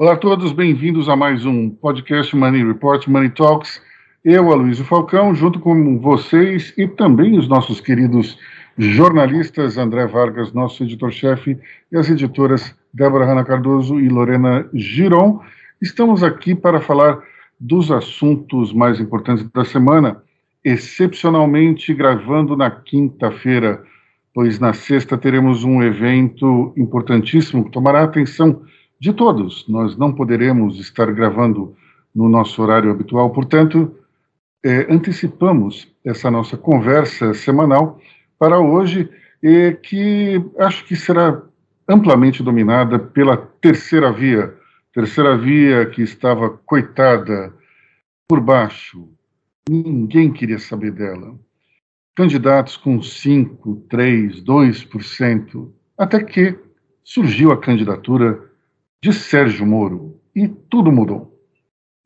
Olá a todos, bem-vindos a mais um podcast Money Report, Money Talks. Eu, Aloysio Falcão, junto com vocês e também os nossos queridos jornalistas André Vargas, nosso editor-chefe, e as editoras Débora Rana Cardoso e Lorena Giron. Estamos aqui para falar dos assuntos mais importantes da semana, excepcionalmente gravando na quinta-feira, pois na sexta teremos um evento importantíssimo que tomará a atenção de todos. Nós não poderemos estar gravando no nosso horário habitual, portanto, é, antecipamos essa nossa conversa semanal para hoje, que acho que será amplamente dominada pela terceira via, terceira via que estava coitada por baixo, ninguém queria saber dela. Candidatos com 5, 3, 2%, até que surgiu a candidatura de Sérgio Moro e tudo mudou.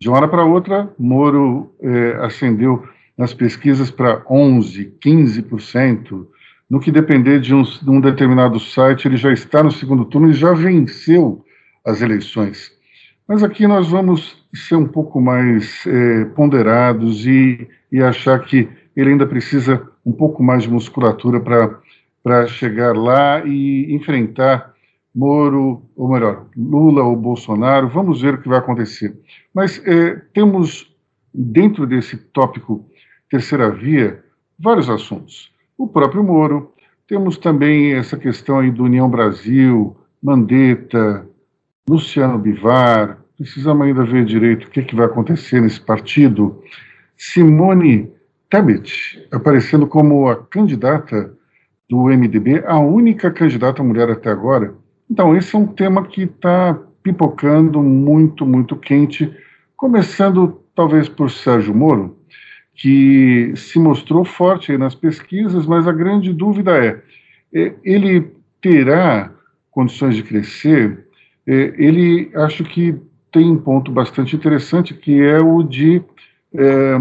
De uma hora para outra, Moro é, ascendeu nas pesquisas para 11, 15%. No que depender de um, de um, determinado site, ele já está no segundo turno e já venceu as eleições. Mas aqui nós vamos ser um pouco mais é, ponderados e, e achar que ele ainda precisa um pouco mais de musculatura para chegar lá e enfrentar Moro, ou melhor, Lula ou Bolsonaro, vamos ver o que vai acontecer. Mas é, temos, dentro desse tópico terceira via, vários assuntos. O próprio Moro, temos também essa questão aí do União Brasil, Mandetta, Luciano Bivar, precisamos ainda ver direito o que, é que vai acontecer nesse partido. Simone Tebet, aparecendo como a candidata do MDB, a única candidata mulher até agora, então, esse é um tema que está pipocando muito, muito quente, começando talvez por Sérgio Moro, que se mostrou forte nas pesquisas, mas a grande dúvida é, é, ele terá condições de crescer? É, ele, acho que tem um ponto bastante interessante, que é o de é,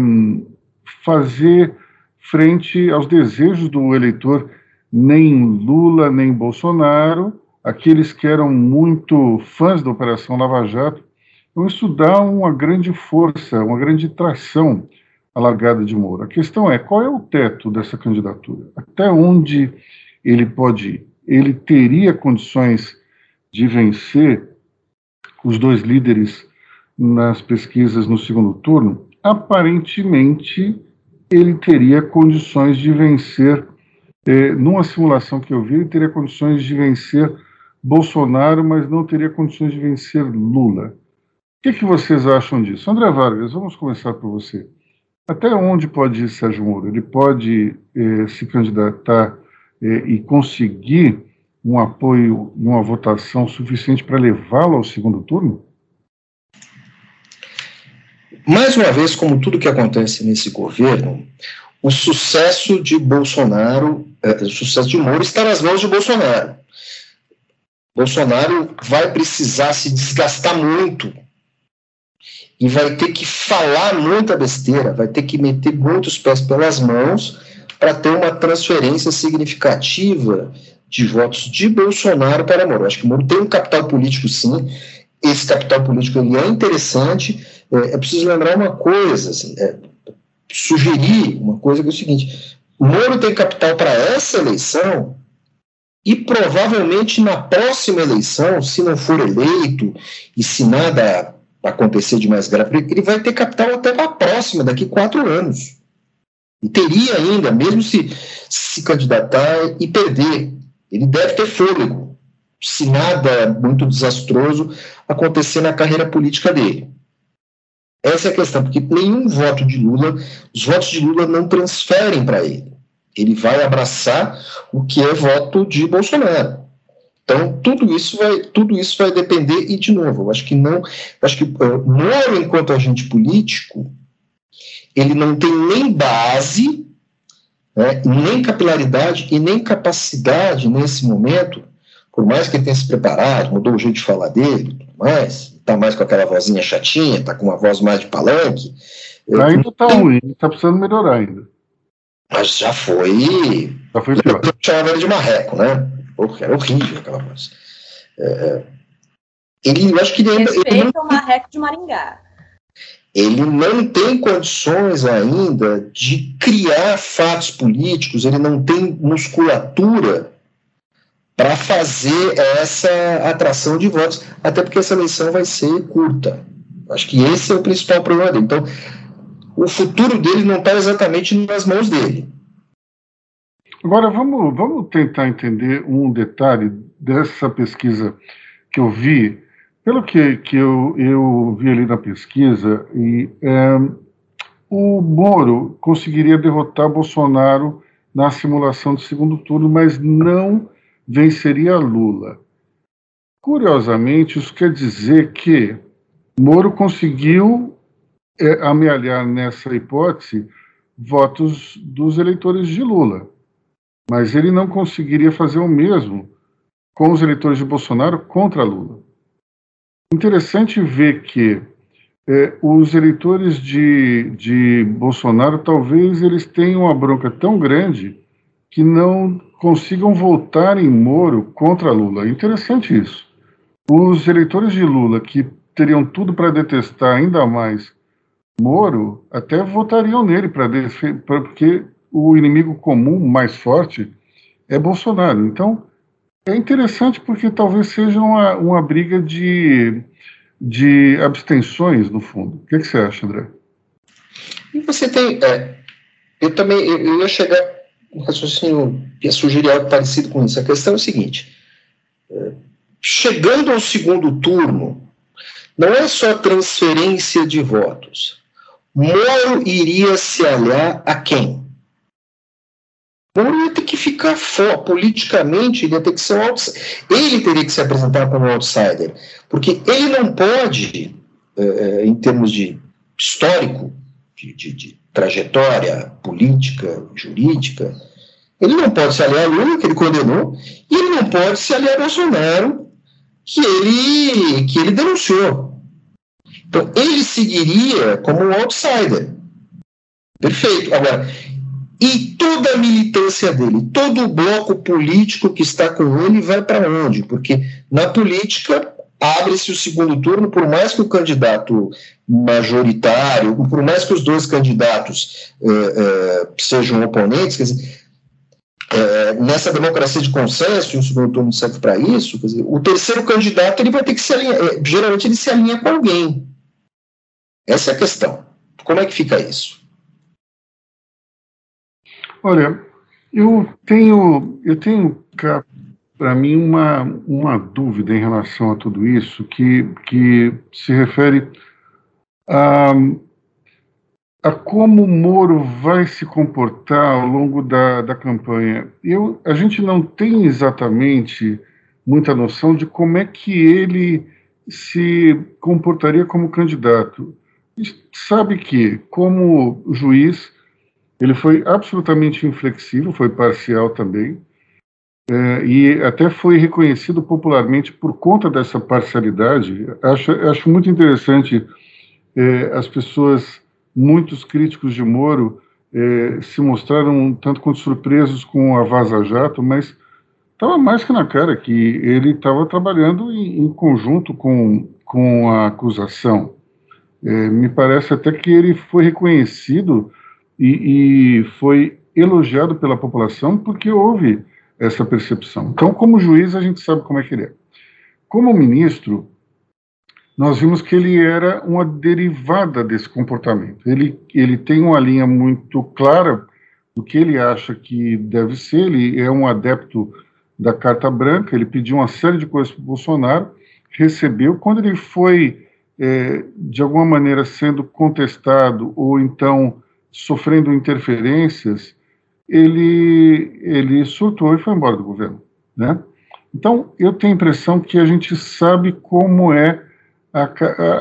fazer frente aos desejos do eleitor, nem Lula, nem Bolsonaro, aqueles que eram muito fãs da Operação Lava Jato, então isso dá uma grande força, uma grande tração à largada de Moro. A questão é qual é o teto dessa candidatura? Até onde ele pode ir? Ele teria condições de vencer os dois líderes nas pesquisas no segundo turno? Aparentemente, ele teria condições de vencer. Eh, numa simulação que eu vi, ele teria condições de vencer Bolsonaro, mas não teria condições de vencer Lula. O que, que vocês acham disso? André Vargas, vamos começar por você. Até onde pode ir Sérgio Moro? Ele pode eh, se candidatar eh, e conseguir um apoio e uma votação suficiente para levá-lo ao segundo turno? Mais uma vez, como tudo que acontece nesse governo, o sucesso de Bolsonaro, eh, o sucesso de Moro está nas mãos de Bolsonaro. Bolsonaro vai precisar se desgastar muito e vai ter que falar muita besteira, vai ter que meter muitos pés pelas mãos para ter uma transferência significativa de votos de Bolsonaro para Moro. Acho que Moro tem um capital político, sim. Esse capital político ele é interessante. É, é preciso lembrar uma coisa, assim, é, sugerir uma coisa que é o seguinte: Moro tem capital para essa eleição e provavelmente na próxima eleição, se não for eleito e se nada acontecer de mais grave, ele vai ter capital até para a próxima, daqui quatro anos. E teria ainda, mesmo se se candidatar e perder. Ele deve ter fôlego, se nada muito desastroso acontecer na carreira política dele. Essa é a questão, porque nenhum voto de Lula, os votos de Lula não transferem para ele ele vai abraçar o que é voto de Bolsonaro. Então, tudo isso vai, tudo isso vai depender, e de novo, eu acho que não, acho que uh, Moro, enquanto agente político, ele não tem nem base, né, nem capilaridade e nem capacidade nesse momento, por mais que ele tenha se preparado, mudou o jeito de falar dele, tudo mais, está mais com aquela vozinha chatinha, está com uma voz mais de palanque, Ainda está ruim, está precisando melhorar ainda. Mas já foi. Já foi pior. Eu chamava ele de marreco, né? Porra, era horrível aquela voz. É, é, ele, eu acho que ele ainda. Respeita não, o marreco de Maringá. Ele não tem condições ainda de criar fatos políticos, ele não tem musculatura para fazer essa atração de votos, até porque essa eleição vai ser curta. Acho que esse é o principal problema dele. Então, o futuro dele não está exatamente nas mãos dele. Agora, vamos, vamos tentar entender um detalhe dessa pesquisa que eu vi. Pelo que, que eu, eu vi ali na pesquisa, e, é, o Moro conseguiria derrotar Bolsonaro na simulação do segundo turno, mas não venceria Lula. Curiosamente, isso quer dizer que Moro conseguiu é, amealhar nessa hipótese votos dos eleitores de Lula, mas ele não conseguiria fazer o mesmo com os eleitores de Bolsonaro contra Lula. Interessante ver que é, os eleitores de, de Bolsonaro talvez eles tenham uma bronca tão grande que não consigam votar em Moro contra Lula. Interessante isso. Os eleitores de Lula, que teriam tudo para detestar ainda mais Moro, até votariam nele, pra, porque o inimigo comum mais forte é Bolsonaro. Então, é interessante porque talvez seja uma, uma briga de, de abstenções, no fundo. O que, que você acha, André? E você tem. É, eu também eu ia chegar um raciocínio que sugerir algo parecido com isso. A questão é o seguinte: é, chegando ao segundo turno, não é só transferência de votos. Moro iria se aliar a quem? Moro ia ter que ficar fora, politicamente, ele ter que ser um. Ele teria que se apresentar como um outsider, porque ele não pode, é, em termos de histórico, de, de, de trajetória política, jurídica, ele não pode se aliar a Lula, que ele condenou, e ele não pode se aliar a Bolsonaro, que ele, que ele denunciou. Então, ele seguiria como um outsider. Perfeito. Agora, e toda a militância dele, todo o bloco político que está com ele vai para onde? Porque na política abre-se o segundo turno, por mais que o candidato majoritário, por mais que os dois candidatos eh, eh, sejam oponentes, dizer, eh, nessa democracia de consenso, e o segundo turno serve para isso, dizer, o terceiro candidato ele vai ter que se alinhar, geralmente ele se alinha com alguém. Essa é a questão. Como é que fica isso? Olha, eu tenho, eu tenho para mim uma, uma dúvida em relação a tudo isso que, que se refere a, a como o Moro vai se comportar ao longo da, da campanha. Eu, a gente não tem exatamente muita noção de como é que ele se comportaria como candidato. A gente sabe que, como juiz, ele foi absolutamente inflexível, foi parcial também, é, e até foi reconhecido popularmente por conta dessa parcialidade. Acho, acho muito interessante é, as pessoas, muitos críticos de Moro, é, se mostraram um tanto quanto surpresos com a Vaza Jato, mas estava mais que na cara que ele estava trabalhando em, em, conjunto com, com a acusação. É, me parece até que ele foi reconhecido e, e foi elogiado pela população porque houve essa percepção. Então, como juiz, a gente sabe como é que ele é. Como ministro, nós vimos que ele era uma derivada desse comportamento. Ele, ele tem uma linha muito clara do que ele acha que deve ser, ele é um adepto da Carta Branca, ele pediu uma série de coisas para o Bolsonaro, recebeu. Quando ele foi, é, de alguma maneira, sendo contestado ou então sofrendo interferências, ele, ele surtou e foi embora do governo. Né? Então, eu tenho a impressão que a gente sabe como é a,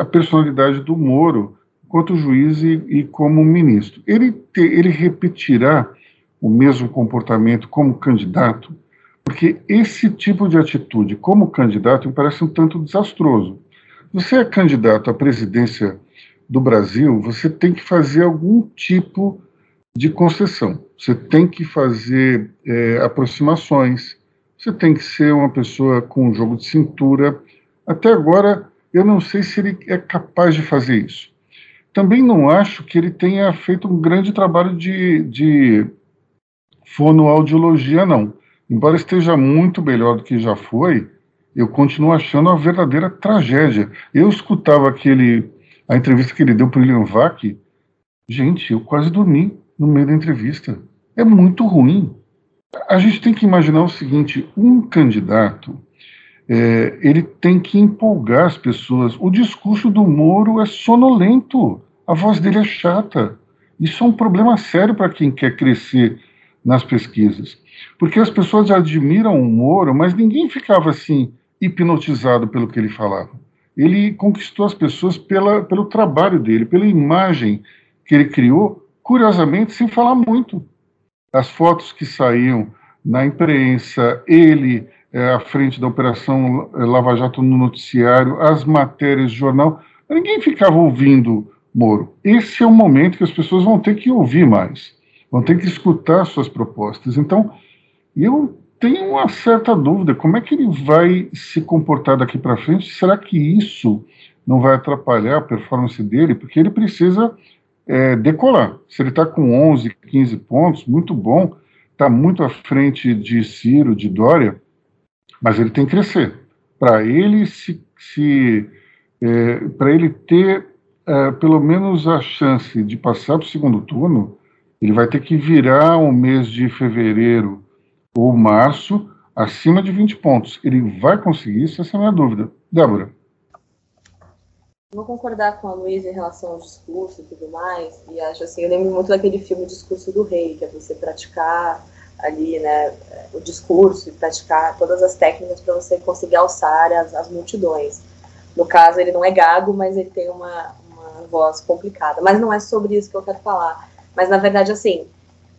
a personalidade do Moro quanto juiz e, e como ministro. Ele, te, ele repetirá o mesmo comportamento como candidato, porque esse tipo de atitude como candidato me parece um tanto desastroso. Você é candidato à presidência do Brasil, você tem que fazer algum tipo de concessão. Você tem que fazer é, aproximações, você tem que ser uma pessoa com um jogo de cintura. Até agora, eu não sei se ele é capaz de fazer isso. Também não acho que ele tenha feito um grande trabalho de, de fonoaudiologia, não. Embora esteja muito melhor do que já foi, eu continuo achando uma verdadeira tragédia. Eu escutava aquele, a entrevista que ele deu para o William Vac, gente, eu quase dormi no meio da entrevista. É muito ruim. A gente tem que imaginar o seguinte: um candidato é, ele tem que empolgar as pessoas. O discurso do Moro é sonolento, a voz dele é chata. Isso é um problema sério para quem quer crescer nas pesquisas. Porque as pessoas admiram o Moro, mas ninguém ficava assim hipnotizado pelo que ele falava. Ele conquistou as pessoas pela, pelo trabalho dele, pela imagem que ele criou, curiosamente, sem falar muito. As fotos que saíam na imprensa, ele é, à frente da Operação é, Lava Jato no noticiário, as matérias de jornal, ninguém ficava ouvindo Moro. Esse é o momento que as pessoas vão ter que ouvir mais, vão ter que escutar suas propostas. Então, eu tenho uma certa dúvida: como é que ele vai se comportar daqui para frente? Será que isso não vai atrapalhar a performance dele? Porque ele precisa é, decolar. Se ele está com 11, 15 pontos, muito bom, está muito à frente de Ciro, de Dória, mas ele tem que crescer. Para ele se, se é, para ele ter é, pelo menos a chance de passar para o segundo turno, ele vai ter que virar o mês de fevereiro ou março acima de 20 pontos. Ele vai conseguir isso? Essa é a minha dúvida. Débora. Vou concordar com a Luísa em relação ao discurso e tudo mais. E acho assim, eu lembro muito daquele filme Discurso do Rei, que é você praticar ali, né, o discurso e praticar todas as técnicas para você conseguir alçar as, as, multidões. No caso, ele não é gago, mas ele tem uma, uma voz complicada. Mas não é sobre isso que eu quero falar. Mas, na verdade, assim,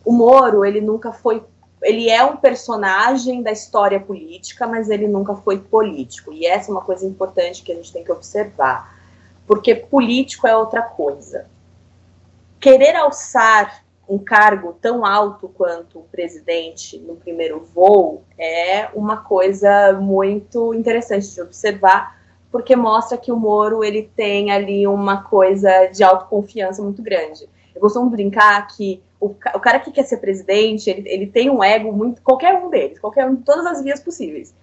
o Moro, ele nunca foi ele é um personagem da história política, mas ele nunca foi político. E essa é uma coisa importante que a gente tem que observar. Porque político é outra coisa. Querer alçar um cargo tão alto quanto o presidente no primeiro voo é uma coisa muito interessante de observar, porque mostra que o Moro ele tem ali uma coisa de autoconfiança muito grande. Eu costumo brincar que o, o cara que quer ser presidente, ele, ele tem um ego muito. qualquer um deles, qualquer um, todas as vias possíveis.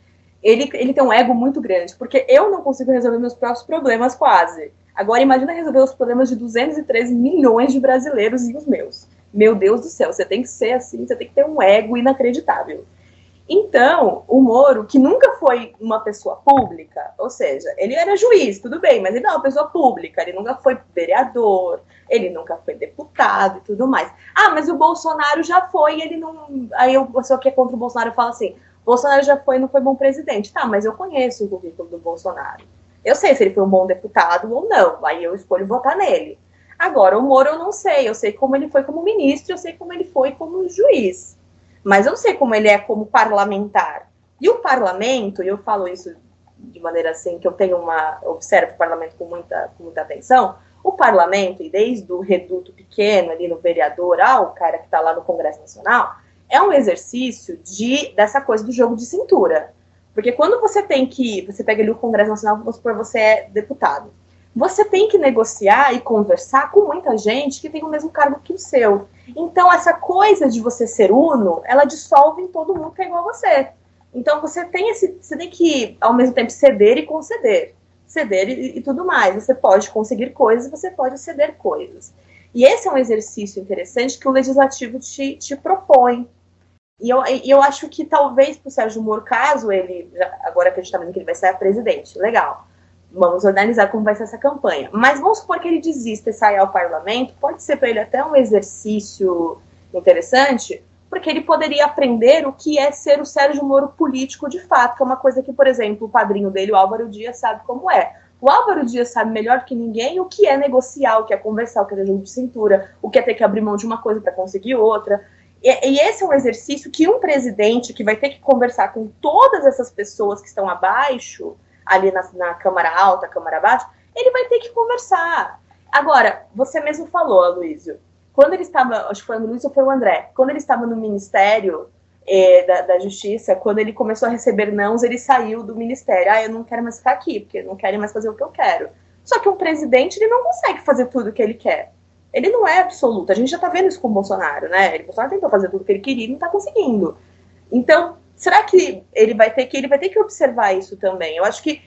Ele, ele tem um ego muito grande, porque eu não consigo resolver meus próprios problemas quase. Agora imagina resolver os problemas de 213 milhões de brasileiros e os meus. Meu Deus do céu, você tem que ser assim, você tem que ter um ego inacreditável. Então, o Moro, que nunca foi uma pessoa pública, ou seja, ele era juiz, tudo bem, mas ele não é uma pessoa pública, ele nunca foi vereador, ele nunca foi deputado e tudo mais. Ah, mas o Bolsonaro já foi, ele não. Aí o pessoa que é contra o Bolsonaro fala assim: Bolsonaro já foi e não foi bom presidente. Tá, mas eu conheço o currículo do Bolsonaro. Eu sei se ele foi um bom deputado ou não, aí eu escolho votar nele. Agora, o Moro eu não sei, eu sei como ele foi como ministro, eu sei como ele foi como juiz, mas eu não sei como ele é como parlamentar. E o parlamento, e eu falo isso de maneira assim, que eu tenho uma, observo o parlamento com muita, com muita atenção, o parlamento, e desde o reduto pequeno ali no vereador ao cara que está lá no Congresso Nacional, é um exercício de dessa coisa do jogo de cintura. Porque quando você tem que, você pega ali o Congresso Nacional, vamos supor, você é deputado. Você tem que negociar e conversar com muita gente que tem o mesmo cargo que o seu. Então, essa coisa de você ser uno, ela dissolve em todo mundo que é igual a você. Então, você tem esse, você tem que, ao mesmo tempo, ceder e conceder ceder e, e tudo mais. Você pode conseguir coisas, você pode ceder coisas. E esse é um exercício interessante que o legislativo te, te propõe. E eu, eu acho que talvez para o Sérgio Moro, caso ele, agora que a gente está vendo que ele vai sair presidente, legal, vamos organizar como vai ser essa campanha. Mas vamos supor que ele desista e saia ao parlamento, pode ser para ele até um exercício interessante, porque ele poderia aprender o que é ser o Sérgio Moro político de fato, que é uma coisa que, por exemplo, o padrinho dele, o Álvaro Dias, sabe como é. O Álvaro Dias sabe melhor que ninguém o que é negociar, o que é conversar, o que é jogo de cintura, o que é ter que abrir mão de uma coisa para conseguir outra. E, e, esse é um exercício que um presidente que vai ter que conversar com todas essas pessoas que estão abaixo, ali na, na Câmara Alta, Câmara Baixa, ele vai ter que conversar. Agora, você mesmo falou, Aloysio, quando ele estava, acho que foi o Luiz ou foi o André, quando ele estava no Ministério é, da, da, Justiça, quando ele começou a receber nãos, ele saiu do Ministério. Ah, eu não quero mais ficar aqui, porque não querem mais fazer o que eu quero. Só que um presidente, ele não consegue fazer tudo o que ele quer. Ele não é absoluto. A gente já está vendo isso com o Bolsonaro, né? Ele, Bolsonaro tentou fazer tudo o que ele queria e não está conseguindo. Então, será que ele vai ter que ele vai ter que observar isso também? Eu acho que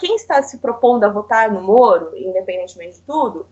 quem está se propondo a votar no Moro, independentemente de tudo,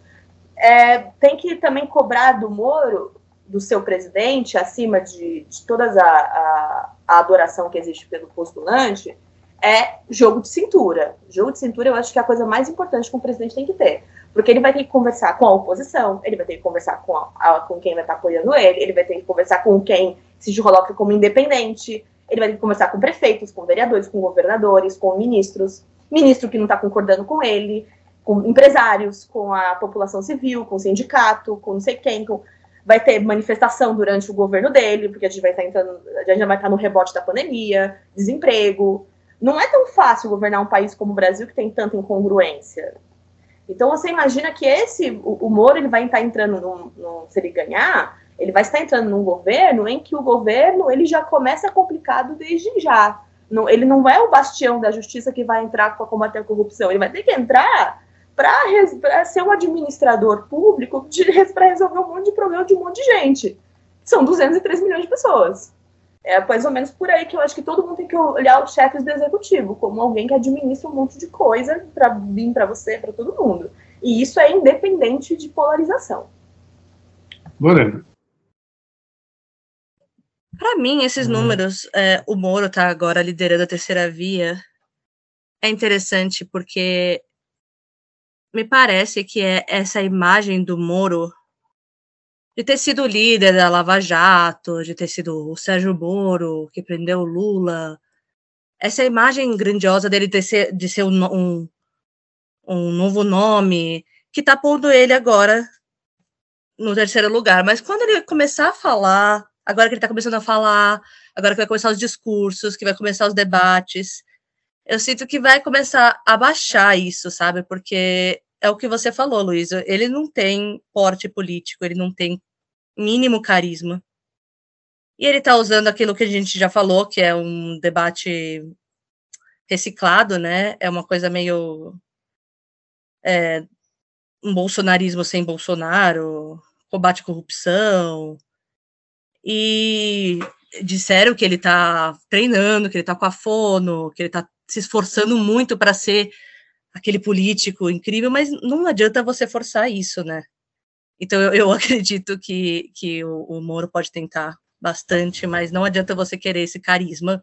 é, tem que também cobrar do Moro, do seu presidente, acima de, de toda a, a, a, adoração que existe pelo postulante, é jogo de cintura. Jogo de cintura eu acho que é a coisa mais importante que um presidente tem que ter. Porque ele vai ter que conversar com a oposição, ele vai ter que conversar com, a, com quem vai estar apoiando ele, ele vai ter que conversar com quem se coloca como independente, ele vai ter que conversar com prefeitos, com vereadores, com governadores, com ministros, ministro que não está concordando com ele, com empresários, com a população civil, com o sindicato, com não sei quem, com... vai ter manifestação durante o governo dele, porque a gente vai estar tá entrando, a gente vai estar tá no rebote da pandemia, desemprego. Não é tão fácil governar um país como o Brasil que tem tanta incongruência. Então você imagina que esse o, o Moro ele vai estar entrando num, num, se ele ganhar, ele vai estar entrando num governo em que o governo ele já começa complicado desde já. Não, ele não é o bastião da justiça que vai entrar para combater a corrupção. Ele vai ter que entrar para ser um administrador público para resolver um monte de problema de um monte de gente. São 203 milhões de pessoas. É mais ou menos por aí que eu acho que todo mundo tem que olhar os chefes do executivo como alguém que administra um monte de coisa para vir para você, para todo mundo. E isso é independente de polarização. Lorena. Para mim, esses uhum. números, é, o Moro está agora liderando a terceira via, é interessante porque me parece que é essa imagem do Moro de ter sido líder da Lava Jato, de ter sido o Sérgio Moro que prendeu o Lula, essa imagem grandiosa dele de ser, de ser um, um, um novo nome, que está pondo ele agora no terceiro lugar. Mas quando ele começar a falar agora que ele está começando a falar, agora que vai começar os discursos, que vai começar os debates, eu sinto que vai começar a baixar isso, sabe? Porque é o que você falou, Luiz, ele não tem porte político, ele não tem mínimo carisma. E ele está usando aquilo que a gente já falou, que é um debate reciclado, né? É uma coisa meio. É, um bolsonarismo sem Bolsonaro, combate à corrupção, e disseram que ele está treinando, que ele está com a fono, que ele está se esforçando muito para ser aquele político incrível, mas não adianta você forçar isso, né? Então eu, eu acredito que, que o, o, Moro pode tentar bastante, mas não adianta você querer esse carisma.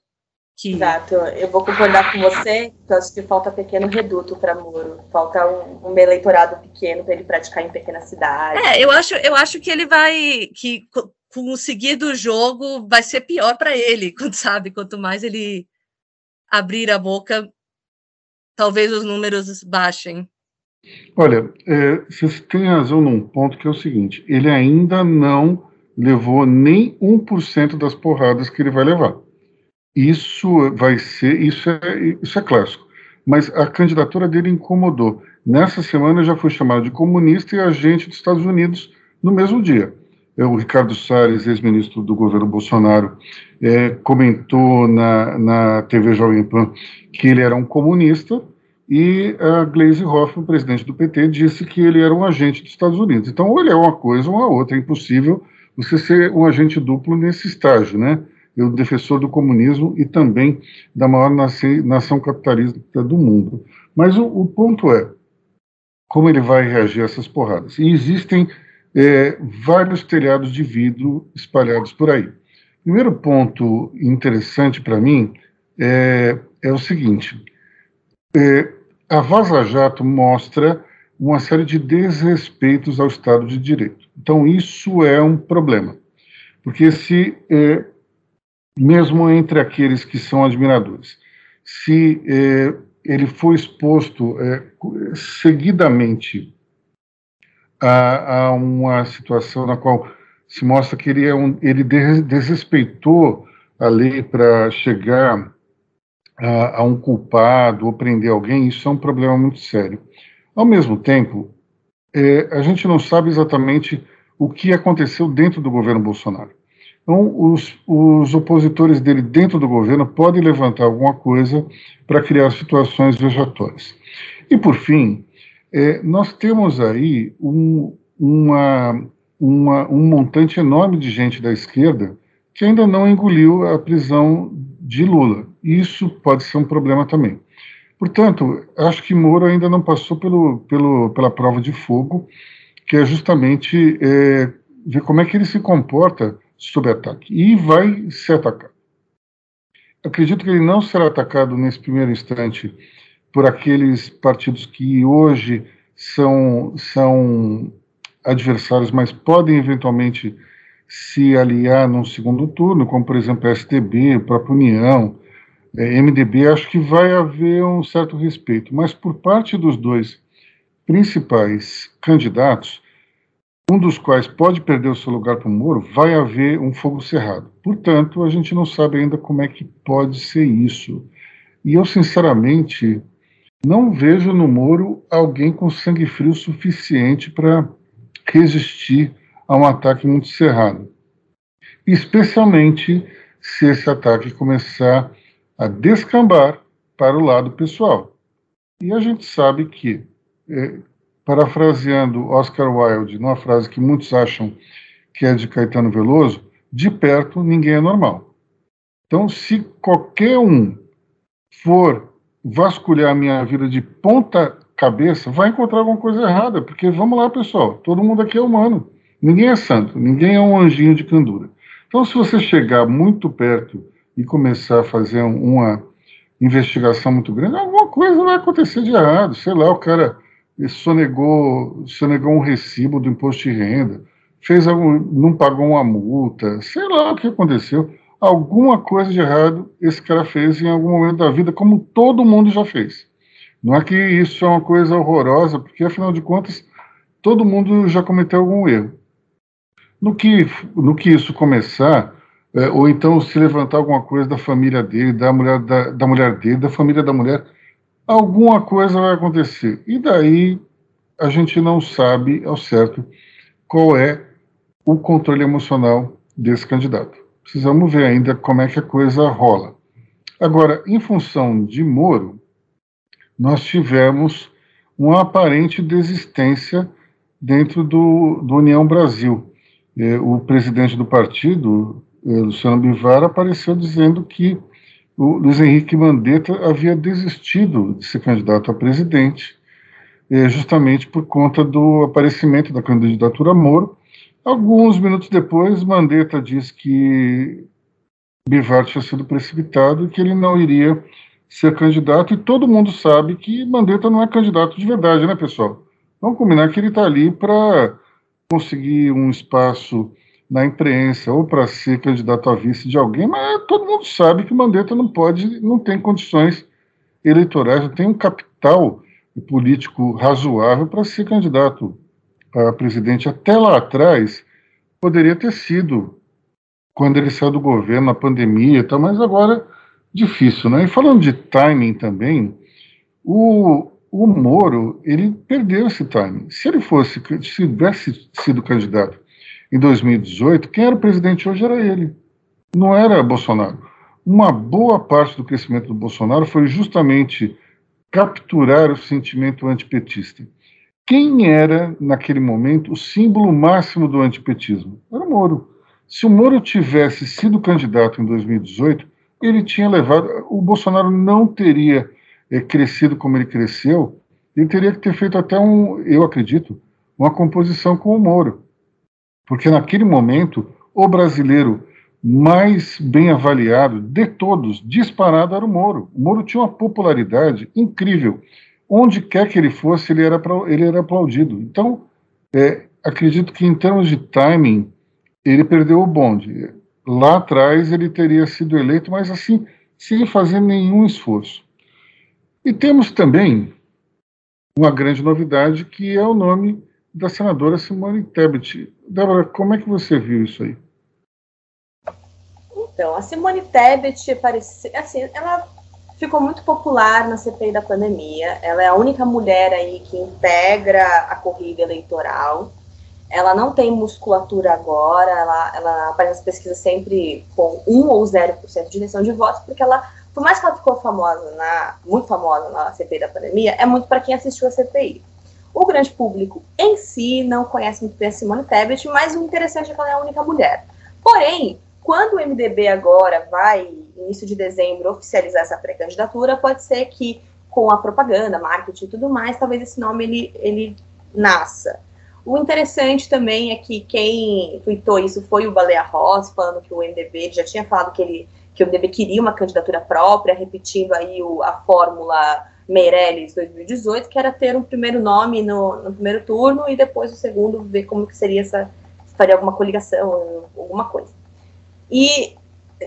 Que... Exato, eu vou concordar com você, que eu acho que falta pequeno reduto para Moro, falta um, um eleitorado pequeno para ele praticar em pequenas cidades. É, eu acho, eu acho que ele vai, que com o seguir do jogo vai ser pior para ele, sabe, quanto mais ele abrir a boca, talvez os números baixem. Olha, é, você tem razão num ponto que é o seguinte: ele ainda não levou nem 1% das porradas que ele vai levar. Isso vai ser, isso é, isso é clássico. Mas a candidatura dele incomodou. Nessa semana já foi chamado de comunista e agente dos Estados Unidos no mesmo dia. É, o Ricardo Salles, ex-ministro do governo Bolsonaro, é, comentou na, na TV Jovem Pan que ele era um comunista e a Gleisi Hoffmann, presidente do PT, disse que ele era um agente dos Estados Unidos. Então, ou ele é uma coisa ou a outra, é impossível você ser um agente duplo nesse estágio, né? Eu, defensor do comunismo e também da maior nação capitalista do mundo. Mas o, o ponto é, como ele vai reagir a essas porradas? E existem é, vários telhados de vidro espalhados por aí. Primeiro ponto interessante para mim é, é, o seguinte: é, a Vaza Jato mostra uma série de desrespeitos ao Estado de Direito. Então, isso é um problema. Porque se, é, mesmo entre aqueles que são admiradores, se é, ele foi exposto é, seguidamente a, a uma situação na qual se mostra que ele, é um, ele desrespeitou a lei para chegar a, a, um culpado ou prender alguém, isso é um problema muito sério. Ao mesmo tempo, é, a gente não sabe exatamente o que aconteceu dentro do governo Bolsonaro. Então, os, os opositores dele dentro do governo podem levantar alguma coisa para criar situações vejatórias. E, por fim, é, nós temos aí um, uma, uma, um montante enorme de gente da esquerda que ainda não engoliu a prisão de Lula. Isso pode ser um problema também. Portanto, acho que Moro ainda não passou pelo, pelo, pela prova de fogo, que é justamente é, ver como é que ele se comporta sob ataque. E vai ser atacado. Acredito que ele não será atacado nesse primeiro instante por aqueles partidos que hoje são, são adversários, mas podem eventualmente se aliar num segundo turno, como por exemplo STB, a própria União, é, MDB, acho que vai haver um certo respeito. Mas por parte dos dois principais candidatos, um dos quais pode perder o seu lugar para o Moro, vai haver um fogo cerrado. Portanto, a gente não sabe ainda como é que pode ser isso. E eu, sinceramente, não vejo no Moro alguém com sangue frio suficiente para resistir a um ataque muito cerrado. Especialmente se esse ataque começar a descambar para o lado pessoal. E a gente sabe que, é, parafraseando Oscar Wilde, numa frase que muitos acham que é de Caetano Veloso, de perto ninguém é normal. Então, se qualquer um for vasculhar a minha vida de ponta cabeça, vai encontrar alguma coisa errada, porque vamos lá, pessoal, todo mundo aqui é humano. Ninguém é santo, ninguém é um anjinho de candura. Então, se você chegar muito perto e começar a fazer uma investigação muito grande, alguma coisa vai acontecer de errado. Sei lá, o cara sonegou, sonegou um recibo do imposto de renda, fez algum, não pagou uma multa, sei lá o que aconteceu. Alguma coisa de errado esse cara fez em algum momento da vida, como todo mundo já fez. Não é que isso é uma coisa horrorosa, porque afinal de contas todo mundo já cometeu algum erro. No que, no que isso começar, é, ou então se levantar alguma coisa da família dele, da mulher, da, da mulher dele, da família da mulher, alguma coisa vai acontecer. E daí a gente não sabe ao certo qual é o controle emocional desse candidato. Precisamos ver ainda como é que a coisa rola. Agora, em função de Moro, nós tivemos uma aparente desistência dentro do, do União Brasil. É, o presidente do partido, é, Luciano Bivar, apareceu dizendo que o Luiz Henrique Mandetta havia desistido de ser candidato a presidente, é, justamente por conta do aparecimento da candidatura Moro. Alguns minutos depois, Mandetta disse que Bivar tinha sido precipitado e que ele não iria ser candidato, e todo mundo sabe que Mandetta não é candidato de verdade, né, pessoal? Vamos combinar que ele está ali para conseguir um espaço na imprensa ou para ser candidato a vice de alguém, mas todo mundo sabe que Mandetta não pode, não tem condições eleitorais, não tem um capital político razoável para ser candidato a presidente. Até lá atrás poderia ter sido quando ele saiu do governo, na pandemia, tá, mas agora difícil, né? E falando de timing também, o, o Moro, ele perdeu esse timing. Se ele fosse, se tivesse sido candidato em 2018, quem era o presidente hoje era ele, não era Bolsonaro. Uma boa parte do crescimento do Bolsonaro foi justamente capturar o sentimento antipetista. Quem era, naquele momento, o símbolo máximo do antipetismo? Era o Moro. Se o Moro tivesse sido candidato em 2018, ele tinha levado. O Bolsonaro não teria é, crescido como ele cresceu, ele teria que ter feito até um, eu acredito, uma composição com o Moro. Porque naquele momento, o brasileiro mais bem avaliado de todos, disparado, era o Moro. O Moro tinha uma popularidade incrível. Onde quer que ele fosse, ele era, ele era aplaudido. Então, é, acredito que em termos de timing, ele perdeu o bonde. Lá atrás ele teria sido eleito, mas assim, sem fazer nenhum esforço. E temos também uma grande novidade, que é o nome da senadora Simone Tebet. Débora, como é que você viu isso aí? Então, a Simone Tebet parecia, assim, ela ficou muito popular na CPI da pandemia. Ela é a única mulher aí que integra a corrida eleitoral. Ela não tem musculatura agora, ela, ela aparece nas pesquisas sempre com 1 ou 0% de intenção de votos, porque ela, por mais que ela ficou famosa, na, muito famosa na CPI da pandemia, é muito para quem assistiu a CPI. O grande público em si não conhece muito bem a Simone Tebet, mas o interessante é que ela é a única mulher. Porém, quando o MDB agora vai, início de dezembro, oficializar essa pré-candidatura, pode ser que com a propaganda, marketing e tudo mais, talvez esse nome ele, ele nasça. O interessante também é que quem tweetou isso foi o Baleia Rossi, falando que o MDB já tinha falado que ele que o MDB queria uma candidatura própria, repetindo aí o, a fórmula Meirelles 2018, que era ter um primeiro nome no, no, primeiro turno e depois o segundo ver como que seria essa, faria alguma coligação, alguma coisa. E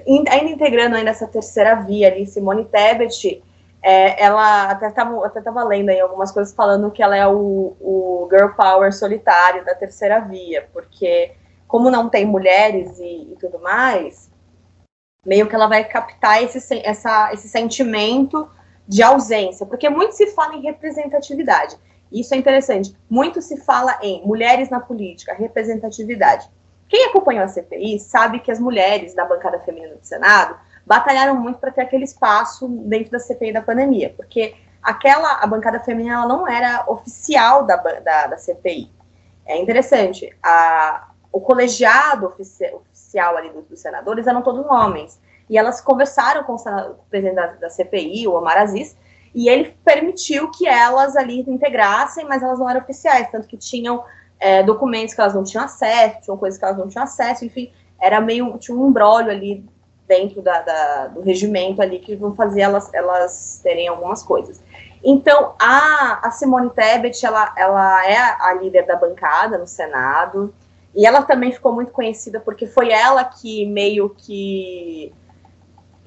ainda integrando ainda essa terceira via ali, Simone Tebet, é, ela até estava até tava lendo aí algumas coisas falando que ela é o, o girl power solitário da terceira via, porque como não tem mulheres e, e tudo mais, meio que ela vai captar esse, essa, esse sentimento de ausência, porque muito se fala em representatividade. Isso é interessante. Muito se fala em mulheres na política, representatividade. Quem acompanhou a CPI sabe que as mulheres da bancada feminina do Senado batalharam muito para ter aquele espaço dentro da CPI da pandemia, porque aquela a bancada feminina ela não era oficial da, da, da CPI. É interessante, a, o colegiado ofici, oficial ali dos, dos, senadores eram todos homens, e elas conversaram com o, senador, o presidente da, da, CPI, o Omar Aziz, e ele permitiu que elas ali integrassem, mas elas não eram oficiais, tanto que tinham é, documentos que elas não tinham acesso, tinham coisas que elas não tinham acesso, enfim, era meio, tinha um embrólio ali dentro da, da, do regimento ali que vão fazer elas, elas terem algumas coisas. Então, a, a Simone Tebet, ela, ela é a líder da bancada no Senado, e ela também ficou muito conhecida porque foi ela que meio que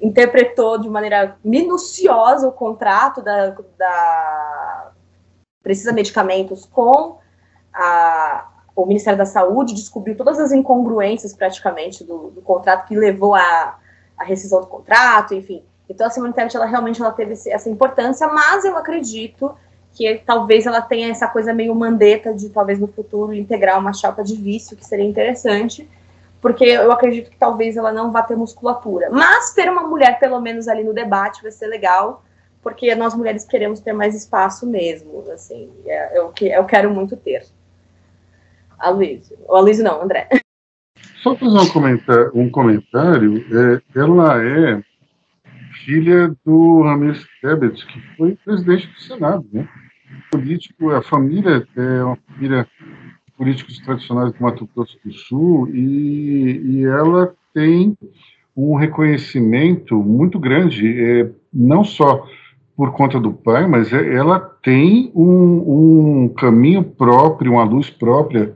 interpretou de maneira minuciosa o contrato da, da Precisa Medicamentos com a, o Ministério da Saúde descobriu todas as incongruências praticamente do, do contrato que levou à, rescisão do contrato, enfim. Então a Simone Tebet, ela realmente ela teve essa importância, mas eu acredito que talvez ela tenha essa coisa meio mandeta de talvez no futuro integrar uma chapa de vício, que seria interessante, porque eu acredito que talvez ela não vá ter musculatura. Mas ter uma mulher, pelo menos ali no debate, vai ser legal, porque nós mulheres queremos ter mais espaço mesmo, assim, é, é eu quero muito ter. Aloysio. O Aloysio não, André. Só fazer um comentário, um comentário é, ela é filha do Ramirez Tebet, que foi presidente do Senado, né? Político, a família é uma família políticos tradicionais do Mato Grosso do Sul e, e ela tem um reconhecimento muito grande, é, não só por conta do pai, mas é, ela tem um, um caminho próprio, uma luz própria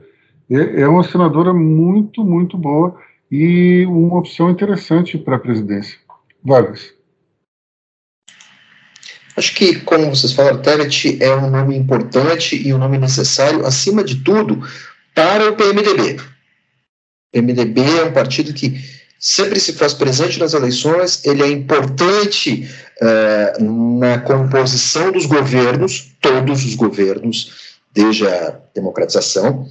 é, é uma senadora muito, muito boa e uma opção interessante para a presidência. Vargas. Acho que, como vocês falaram, Tebet é um nome importante e um nome necessário, acima de tudo, para o PMDB. O PMDB é um partido que sempre se faz presente nas eleições, ele é importante uh, na composição dos governos, todos os governos, desde a democratização,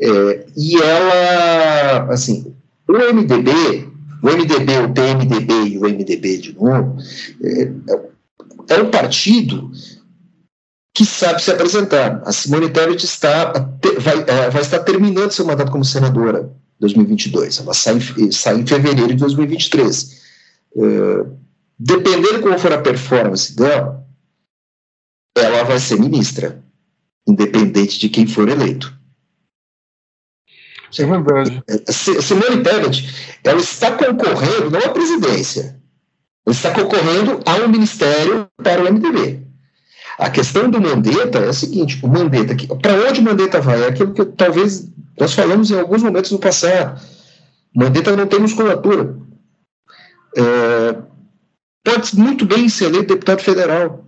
é, e ela, assim, o MDB, o MDB, o PMDB e o MDB de novo, é, é, é um partido que sabe se apresentar. A Simone Tebet está, vai, é, vai estar terminando seu mandato como senadora em 2022. Ela sai, sai em fevereiro de 2023. É, dependendo como for a performance dela, ela vai ser ministra, independente de quem for eleito. É verdade. Simone Tebet, ela está concorrendo não à presidência, ela está concorrendo ao ministério para o MDB. A questão do Mandetta é a seguinte: o Mandetta, para onde o Mandetta vai? É aquilo que talvez nós falamos em alguns momentos no passado. Mandetta não tem musculatura. É, pode muito bem ser eleito deputado federal.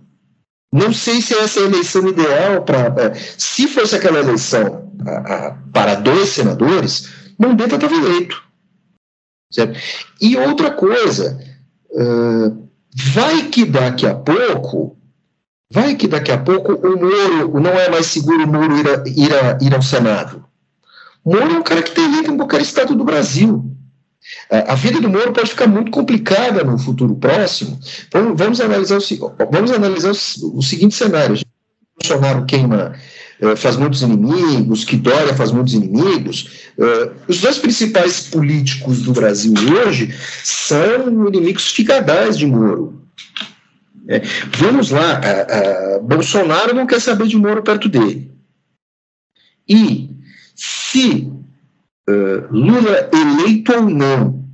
Não sei se essa é a eleição ideal para. É, se fosse aquela eleição a, a, para dois senadores, Mandetta estava eleito. Certo? E outra coisa, uh, vai que daqui a pouco, vai que daqui a pouco o Moro não é mais seguro o Moro ir, a, ir, ir ao Senado. Moro é um cara que tem vida em qualquer estado do Brasil. A vida do Moro pode ficar muito complicada no futuro próximo. Vamos, vamos analisar, o, vamos analisar o, seguinte cenário. Bolsonaro queima, eh, faz muitos inimigos, que Dória faz muitos inimigos. Eh, os dois principais políticos do Brasil hoje são inimigos figadais de Moro. É, vamos lá, Bolsonaro não quer saber de Moro perto dele. E se uh, Lula eleito ou não,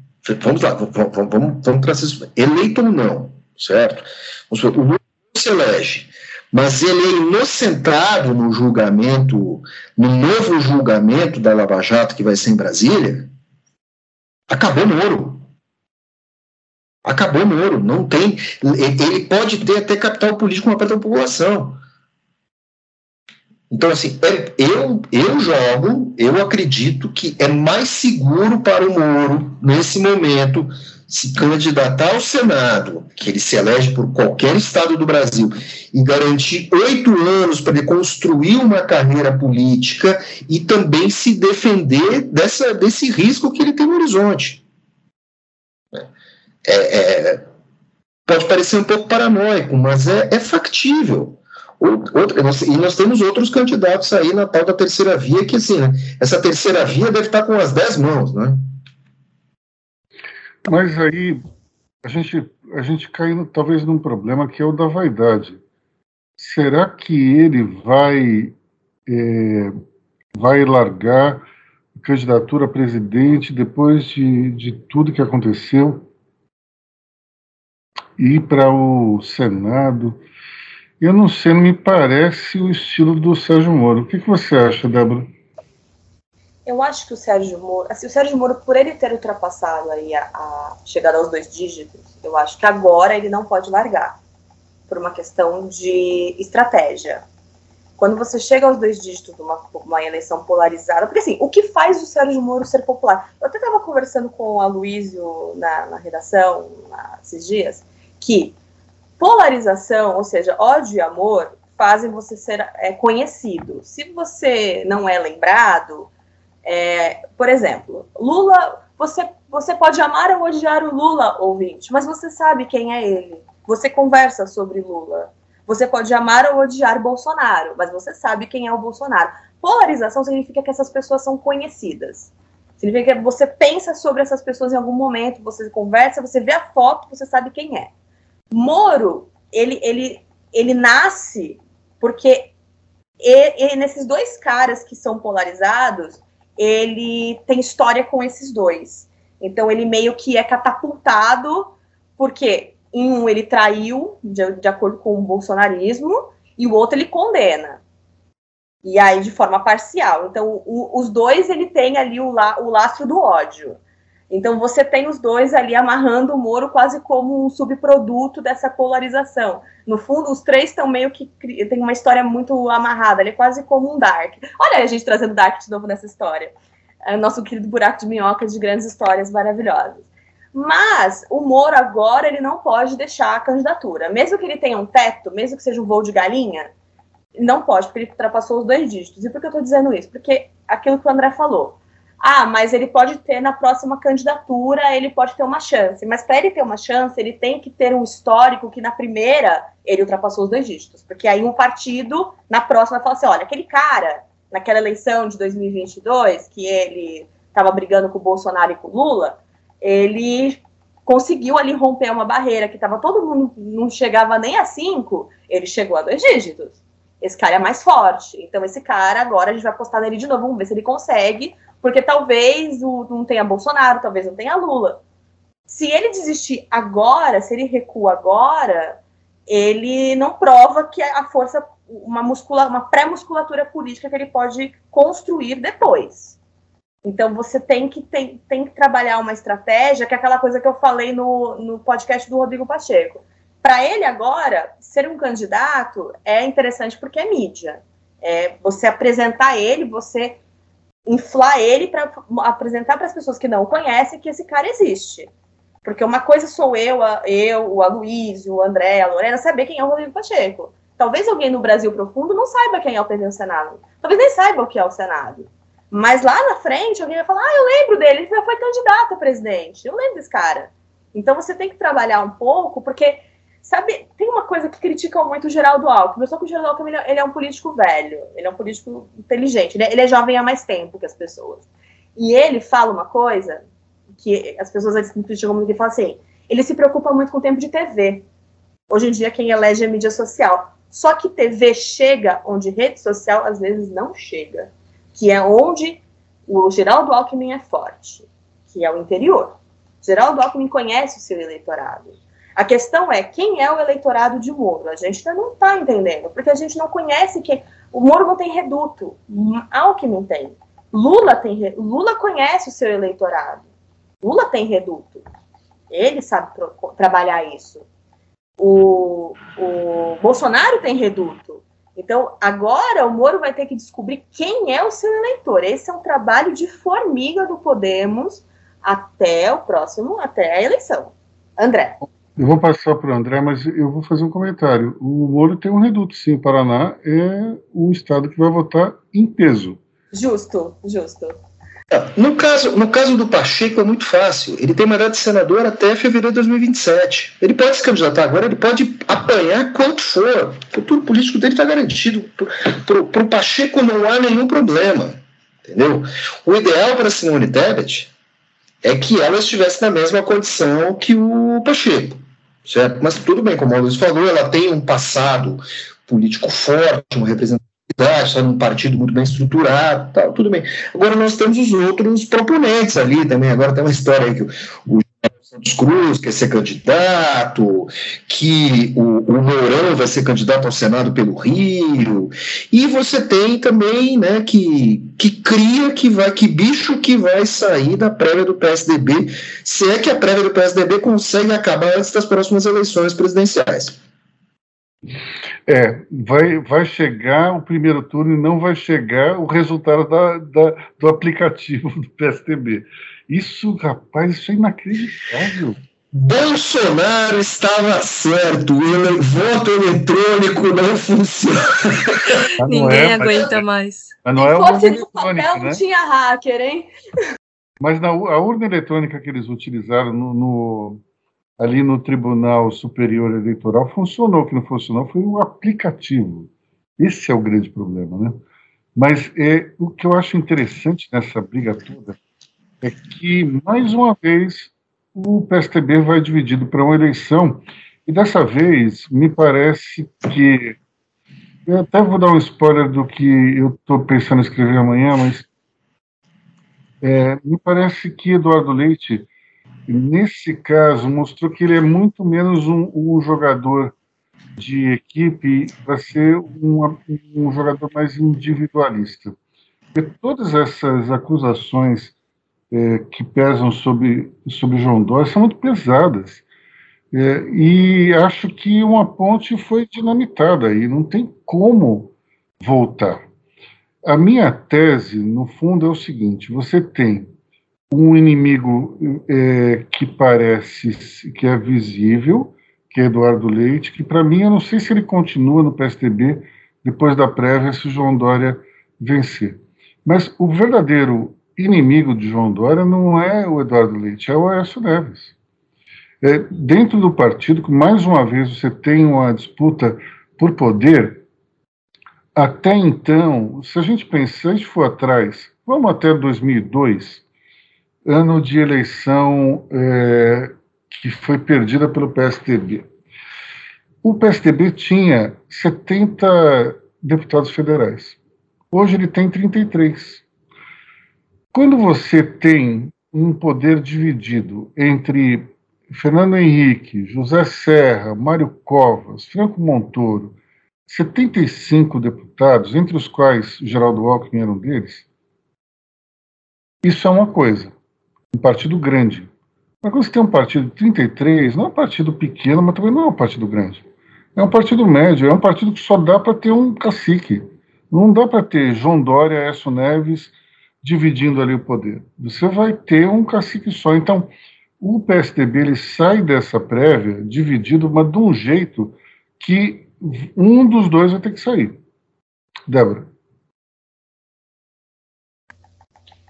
vamos lá, vamos, vamos, vamos trazer isso, eleito ou não, certo? o Lula se elege, mas ele é inocentado no julgamento, no novo julgamento da Lava Jato que vai ser em Brasília, acabou Moro. Acabou Moro, não tem. Ele pode ter até capital político uma parte da população. Então, assim, é, eu, eu jogo, eu acredito que é mais seguro para o Moro, nesse momento, se candidatar ao Senado, que ele se elege por qualquer estado do Brasil, e garantir oito anos para ele construir uma carreira política e também se defender dessa, desse risco que ele tem no horizonte. É, é, pode parecer um pouco paranoico, mas é, é factível. Outro, e nós temos outros candidatos aí na tal da terceira via, que assim, né, essa terceira via deve estar com as dez mãos, né? Mas aí a gente, a gente cai no, talvez num problema que é o da vaidade. Será que ele vai, é, vai largar a candidatura a presidente depois de, de tudo que aconteceu? Ir para o Senado? Eu não sei, não me parece o estilo do Sérgio Moro. O que, que você acha, Débora? Eu acho que o Sérgio Moro, assim, o Sérgio Moro, por ele ter ultrapassado aí a, a chegada aos dois dígitos, eu acho que agora ele não pode largar, por uma questão de estratégia. Quando você chega aos dois dígitos de uma, uma eleição polarizada, porque assim, o que faz o Sérgio Moro ser popular? Eu até estava conversando com o Aloysio na, na redação na, esses dias, que Polarização, ou seja, ódio e amor, fazem você ser é, conhecido. Se você não é lembrado, é, por exemplo, Lula, você, você pode amar ou odiar o Lula, ouvinte, mas você sabe quem é ele. Você conversa sobre Lula. Você pode amar ou odiar Bolsonaro, mas você sabe quem é o Bolsonaro. Polarização significa que essas pessoas são conhecidas. Significa que você pensa sobre essas pessoas em algum momento, você conversa, você vê a foto, você sabe quem é. Moro, ele, ele, ele nasce porque nesses dois caras que são polarizados, ele tem história com esses dois. Então ele meio que é catapultado, porque em um ele traiu, de, de acordo com o bolsonarismo, e o outro ele condena. E aí de forma parcial. Então o, os dois ele tem ali o, la, o lastro do ódio. Então você tem os dois ali amarrando o Moro quase como um subproduto dessa polarização. No fundo, os três estão meio que tem uma história muito amarrada, ele é quase como um Dark. Olha a gente trazendo Dark de novo nessa história. É nosso querido buraco de minhoca de grandes histórias maravilhosas. Mas o Moro agora ele não pode deixar a candidatura. Mesmo que ele tenha um teto, mesmo que seja um voo de galinha, não pode, porque ele ultrapassou os dois dígitos. E por que eu estou dizendo isso? Porque aquilo que o André falou ah, mas ele pode ter na próxima candidatura, ele pode ter uma chance. Mas para ele ter uma chance, ele tem que ter um histórico que na primeira ele ultrapassou os dois dígitos. Porque aí um partido, na próxima, fala assim: olha, aquele cara, naquela eleição de 2022, que ele estava brigando com o Bolsonaro e com o Lula, ele conseguiu ali romper uma barreira que estava todo mundo, não chegava nem a cinco, ele chegou a dois dígitos. Esse cara é mais forte. Então, esse cara, agora a gente vai apostar nele de novo, vamos ver se ele consegue porque talvez o, não tenha Bolsonaro, talvez não tenha Lula. Se ele desistir agora, se ele recua agora, ele não prova que a força, uma, muscula, uma pré-musculatura política que ele pode construir depois. Então você tem que, tem, tem que trabalhar uma estratégia, que é aquela coisa que eu falei no, no podcast do Rodrigo Pacheco. Para ele agora, ser um candidato é interessante porque é mídia. É você apresentar ele, você inflar ele para apresentar para as pessoas que não o conhecem que esse cara existe. Porque uma coisa sou eu, a, eu, o Aloysio, o André, a Lorena, saber quem é o Rodrigo Pacheco. Talvez alguém no Brasil profundo não saiba quem é o presidente do Senado. Talvez nem saiba o que é o Senado. Mas lá na frente, alguém vai falar: Ah, eu lembro dele, ele foi candidato a presidente. Eu lembro desse cara. Então você tem que trabalhar um pouco, porque, sabe, tem uma coisa que criticam muito o Geraldo Alckmin. Só que o Geraldo Alckmin ele é, ele é um político velho, ele é um político inteligente, ele é, ele é jovem há mais tempo que as pessoas. E ele fala uma coisa que as pessoas às vezes criticam muito, ele fala assim: ele se preocupa muito com o tempo de TV. Hoje em dia, quem elege é mídia social. Só que TV chega onde rede social às vezes não chega, que é onde o Geraldo Alckmin é forte, que é o interior. Geraldo Alckmin conhece o seu eleitorado. A questão é quem é o eleitorado de Moro. A gente ainda não está entendendo, porque a gente não conhece quem. O Moro não tem reduto, Alckmin tem. Lula tem. Lula conhece o seu eleitorado. Lula tem reduto. Ele sabe trabalhar isso. O, o Bolsonaro tem reduto. Então, agora o Moro vai ter que descobrir quem é o seu eleitor. Esse é um trabalho de formiga do Podemos até o próximo, até a eleição. André. Eu vou passar para o André, mas eu vou fazer um comentário. O Moro tem um reduto, sim. O Paraná é o estado que vai votar em peso. Justo, justo. No caso, no caso do Pacheco é muito fácil. Ele tem mandato de senador até fevereiro de 2027. Ele pode se candidatar agora, ele pode apanhar quanto for. O futuro político dele está garantido. Para o Pacheco não há nenhum problema. Entendeu? O ideal para Simone Tebet é que ela estivesse na mesma condição que o Pacheco. Certo? Mas tudo bem, como o Luiz falou, ela tem um passado político forte, uma representação está num partido muito bem estruturado, tal, tudo bem. Agora nós temos os outros proponentes ali também. Agora tem uma história aí que o, o Santos Cruz quer ser candidato, que o, o Mourão vai ser candidato ao Senado pelo Rio, e você tem também, né, que, que cria que vai, que bicho que vai sair da prévia do PSDB, se é que a prévia do PSDB consegue acabar antes das próximas eleições presidenciais. É, vai, vai chegar o primeiro turno e não vai chegar o resultado da, da, do aplicativo do PSDB. Isso, rapaz, isso é inacreditável. Bolsonaro estava certo, o voto eletrônico não funciona. Não Ninguém é, aguenta mais. Mas não é o fosse no papel, né? não tinha hacker, hein? Mas na, a urna eletrônica que eles utilizaram no, no ali no Tribunal Superior Eleitoral funcionou. O que não funcionou foi o aplicativo. Esse é o grande problema, né? Mas é, o que eu acho interessante nessa briga toda é que, mais uma vez, o PSTB vai dividido para uma eleição, e dessa vez me parece que. Eu até vou dar um spoiler do que eu estou pensando em escrever amanhã, mas é, me parece que Eduardo Leite nesse caso, mostrou que ele é muito menos um, um jogador de equipe para ser um, um, jogador mais individualista. Todas essas acusações é, que pesam sobre, sobre João Dória são muito pesadas. É, e acho que uma ponte foi dinamitada e não tem como voltar. A minha tese, no fundo, é o seguinte: você tem um inimigo é, que parece que é visível, que é Eduardo Leite, que para mim eu não sei se ele continua no PSDB depois da prévia se o João Dória vencer. Mas o verdadeiro inimigo de João Dória não é o Eduardo Leite, é o Aécio Neves. É, dentro do partido, que mais uma vez você tem uma disputa por poder, até então, se a gente pensar, se for atrás, vamos até 2002, ano de eleição é, que foi perdida pelo PSDB. O PSDB tinha 70 deputados federais. Hoje ele tem 33. Quando você tem um poder dividido entre Fernando Henrique, José Serra, Mário Covas, Franco Montoro, 75 deputados, entre os quais Geraldo Alckmin era um deles, isso é uma coisa um partido grande. Mas quando você tem um partido de 33, não é um partido pequeno, mas também não é um partido grande. É um partido médio, é um partido que só dá para ter um cacique. Não dá para ter João Dória, Écio Neves dividindo ali o poder. Você vai ter um cacique só. Então, o PSDB ele sai dessa prévia dividido, mas de um jeito que um dos dois vai ter que sair. Débora.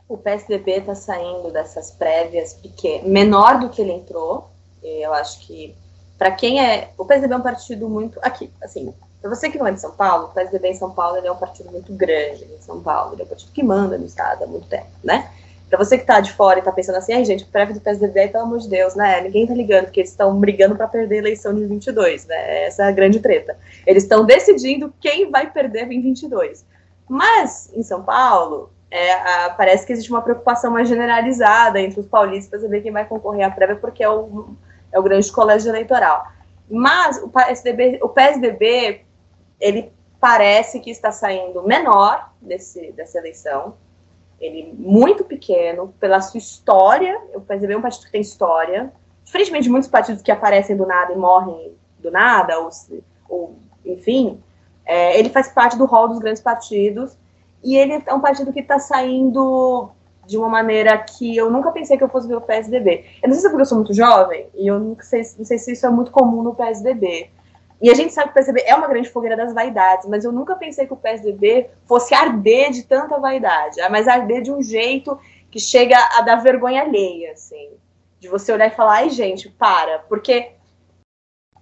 O PSDB está saindo dessas prévias pequenas, menor do que ele entrou. Eu acho que, para quem é. O PSDB é um partido muito. Aqui, assim, para você que não é de São Paulo, o PSDB em São Paulo é um partido muito grande em São Paulo. Ele é um partido que manda no Estado há muito tempo, né? Para você que está de fora e está pensando assim, ai gente, prévio do PSDB, pelo amor de Deus, né? Ninguém está ligando, porque eles estão brigando para perder a eleição de 22, né? Essa é a grande treta. Eles estão decidindo quem vai perder em 22. Mas, em São Paulo, é, a, parece que existe uma preocupação mais generalizada entre os paulistas para saber quem vai concorrer à prévia, porque é o, é o grande colégio eleitoral. Mas o PSDB, o PSDB ele parece que está saindo menor desse, dessa eleição. Ele muito pequeno, pela sua história, eu percebi um partido que tem história, diferentemente de muitos partidos que aparecem do nada e morrem do nada, ou, ou enfim, é, ele faz parte do rol dos grandes partidos, e ele é um partido que está saindo de uma maneira que eu nunca pensei que eu fosse ver o PSDB. Eu não sei se é porque eu sou muito jovem, e eu não sei, não sei se isso é muito comum no PSDB, e a gente sabe que o PSDB é uma grande fogueira das vaidades, mas eu nunca pensei que o PSDB fosse arder de tanta vaidade, mas arder de um jeito que chega a dar vergonha alheia, assim. De você olhar e falar, ai, gente, para. Porque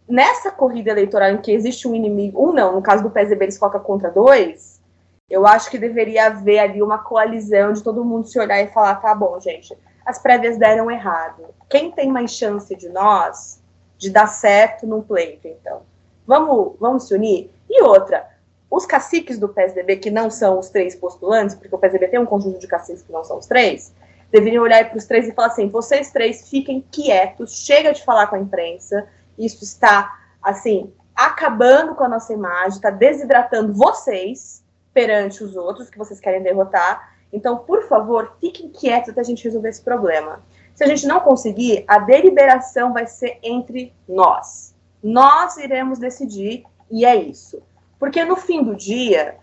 nessa corrida eleitoral em que existe um inimigo, um não, no caso do PSDB eles focam contra dois, eu acho que deveria haver ali uma coalizão de todo mundo se olhar e falar, tá bom, gente, as prévias deram errado. Quem tem mais chance de nós de dar certo no pleito, então? Vamos, vamos se unir? E outra, os caciques do PSDB, que não são os três postulantes, porque o PSDB tem um conjunto de caciques que não são os três, deveriam olhar para os três e falar assim: vocês três fiquem quietos, chega de falar com a imprensa, isso está, assim, acabando com a nossa imagem, está desidratando vocês perante os outros que vocês querem derrotar. Então, por favor, fiquem quietos até a gente resolver esse problema. Se a gente não conseguir, a deliberação vai ser entre nós nós iremos decidir e é isso. Porque no fim do dia,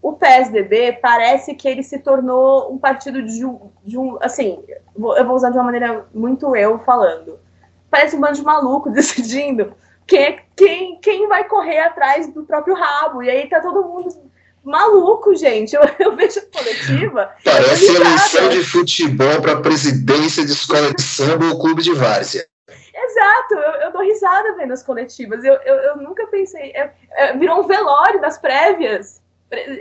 o PSDB parece que ele se tornou um partido de um, de um assim, eu vou usar de uma maneira muito eu falando. Parece um bando de maluco decidindo quem, quem, quem vai correr atrás do próprio rabo. E aí tá todo mundo maluco, gente. Eu, eu vejo a coletiva. Parece eleição de futebol para presidência de escola de samba ou clube de várzea. Exato, eu, eu dou risada vendo as coletivas. Eu, eu, eu nunca pensei. É, é, virou um velório das prévias.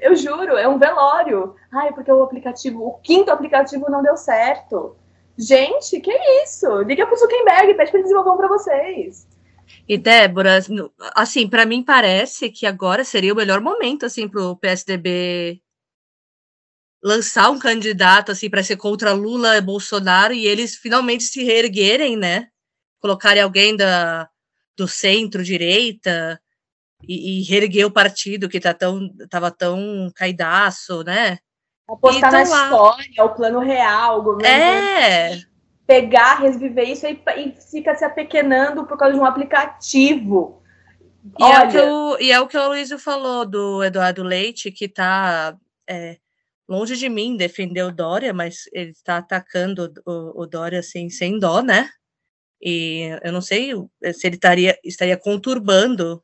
Eu juro, é um velório. Ai, porque o aplicativo, o quinto aplicativo não deu certo. Gente, que isso? Liga pro Zuckerberg, pede para eles desenvolvam para vocês. E Débora, assim, para mim parece que agora seria o melhor momento assim para o PSDB lançar um candidato assim para ser contra Lula e Bolsonaro e eles finalmente se reerguerem, né? Colocarem alguém da, do centro-direita e, e reerguer o partido que tá tão, tava tão caidaço, né? Apostar na lá. história, o plano real, o governo. É. Pegar, reviver isso e, e fica se apequenando por causa de um aplicativo. E, Olha... é o que o, e é o que o Luísio falou do Eduardo Leite, que tá é, longe de mim defender o Dória, mas ele está atacando o, o Dória assim, sem dó, né? E eu não sei eh, se ele estaria, estaria conturbando,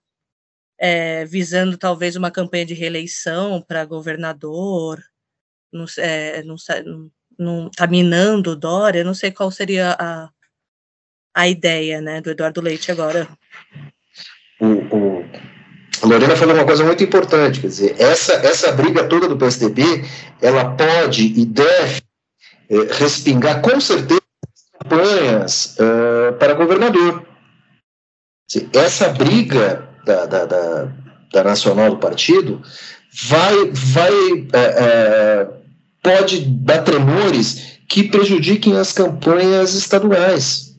é, visando talvez uma campanha de reeleição para governador, não, é, não, não, tá minando o Dória, não sei qual seria a, a ideia né, do Eduardo Leite agora. O, o, a Lorena falou uma coisa muito importante, quer dizer, essa, essa briga toda do PSDB, ela pode e deve respingar com certeza campanhas uh, para governador. Essa briga da, da, da, da, nacional do partido vai, vai uh, uh, pode dar tremores que prejudiquem as campanhas estaduais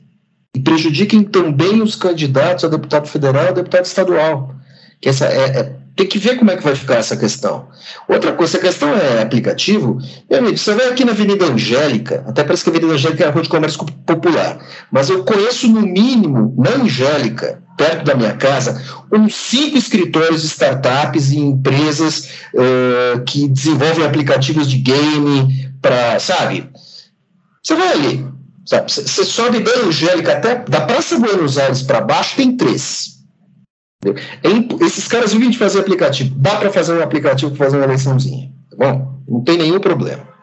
e prejudiquem também os candidatos a deputado federal e a deputado estadual. Que essa é, é tem que ver como é que vai ficar essa questão. Outra coisa, a questão é aplicativo. Meu amigo, você vai aqui na Avenida Angélica, até parece que a Avenida Angélica é a rua de comércio popular, mas eu conheço no mínimo, na Angélica, perto da minha casa, uns cinco escritórios de startups e empresas uh, que desenvolvem aplicativos de game para, sabe? Você vai ali, Você sobe da Angélica até da Praça Buenos Aires para baixo, tem três. É esses caras vivem de fazer aplicativo. Dá para fazer um aplicativo para fazer uma eleiçãozinha. Tá bom? Não tem nenhum problema.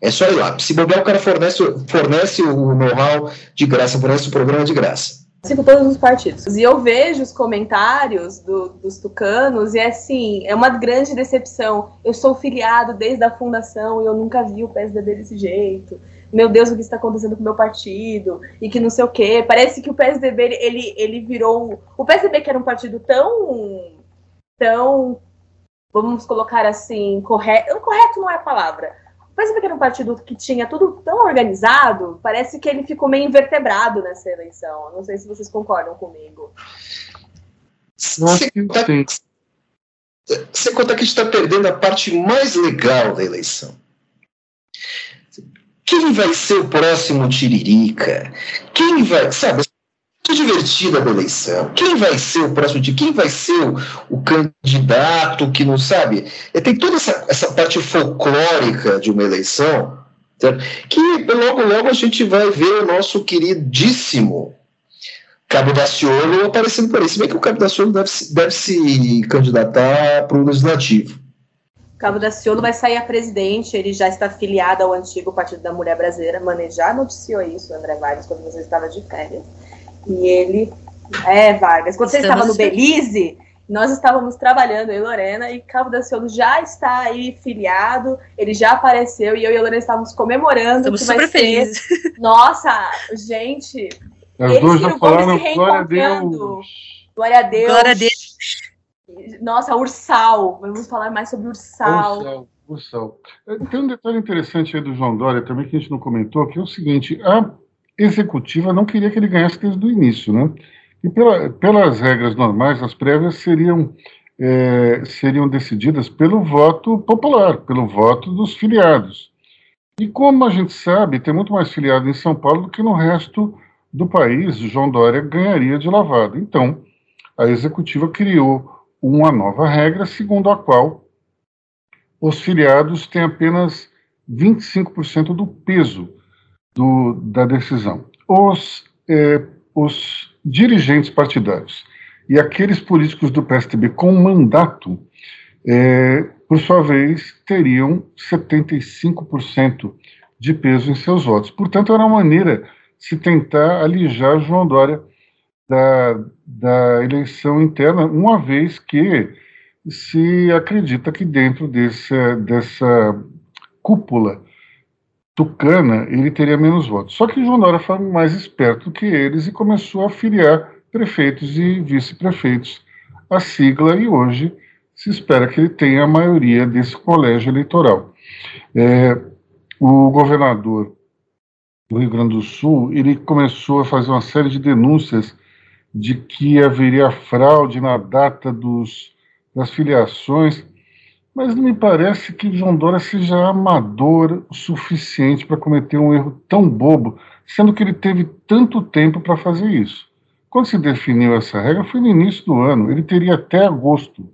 É só ir lá. Se bobear, o cara fornece, fornece o know-how de graça, fornece o programa de graça. Sigo todos os partidos. E eu vejo os comentários do, dos tucanos, e é assim, é uma grande decepção. Eu sou filiado desde a fundação e eu nunca vi o PSDB desse jeito. Meu Deus, o que está acontecendo com o meu partido? E que não sei o quê. Parece que o PSDB, ele, ele virou. O PSDB, que era um partido tão. tão. vamos colocar assim, correto. Correto não é a palavra mesmo que era um partido que tinha tudo tão organizado, parece que ele ficou meio invertebrado nessa eleição. Não sei se vocês concordam comigo. Você conta, você conta que está perdendo a parte mais legal da eleição. Quem vai ser o próximo Tiririca? Quem vai, sabe, que divertida da eleição. Quem vai ser o próximo dia? Quem vai ser o, o candidato que não sabe? É, tem toda essa, essa parte folclórica de uma eleição, certo? que logo, logo a gente vai ver o nosso queridíssimo Cabo Daciolo aparecendo por aí. Se bem que o Cabo Daciolo deve, deve se candidatar para o legislativo. Cabo Daciolo vai sair a presidente, ele já está filiado ao antigo Partido da Mulher Brasileira. Mane já noticiou isso, André Vargas, quando você estava de férias. E ele. É, Vargas. Quando você estava no Belize, nós estávamos trabalhando, eu e Lorena, e Cabo da Ciolo já está aí filiado, ele já apareceu, e eu e a Lorena estávamos comemorando. Estamos super felizes. Nossa, gente. As duas já falaram, glória a Deus. Glória a Deus. Glória a Deus. Nossa, Ursal. Vamos falar mais sobre Ursal. Ursal. Ursal. Tem um detalhe interessante aí do João Dória também que a gente não comentou, que é o seguinte: a executiva não queria que ele ganhasse desde o início, né? E pela, pelas regras normais, as prévias seriam, é, seriam decididas pelo voto popular, pelo voto dos filiados. E como a gente sabe, tem muito mais filiado em São Paulo do que no resto do país, João Dória ganharia de lavada. Então, a executiva criou uma nova regra, segundo a qual os filiados têm apenas 25% do peso do, da decisão. Os, é, os dirigentes partidários e aqueles políticos do PSDB com mandato, é, por sua vez, teriam 75% de peso em seus votos. Portanto, era uma maneira de se tentar alijar João Dória da, da eleição interna, uma vez que se acredita que dentro desse, dessa cúpula Tucana, ele teria menos votos. Só que João Dória foi mais esperto que eles e começou a filiar prefeitos e vice-prefeitos à sigla e hoje se espera que ele tenha a maioria desse colégio eleitoral. É, o governador do Rio Grande do Sul, ele começou a fazer uma série de denúncias de que haveria fraude na data dos, das filiações mas não me parece que João Dória seja amador o suficiente para cometer um erro tão bobo, sendo que ele teve tanto tempo para fazer isso. Quando se definiu essa regra, foi no início do ano. Ele teria até agosto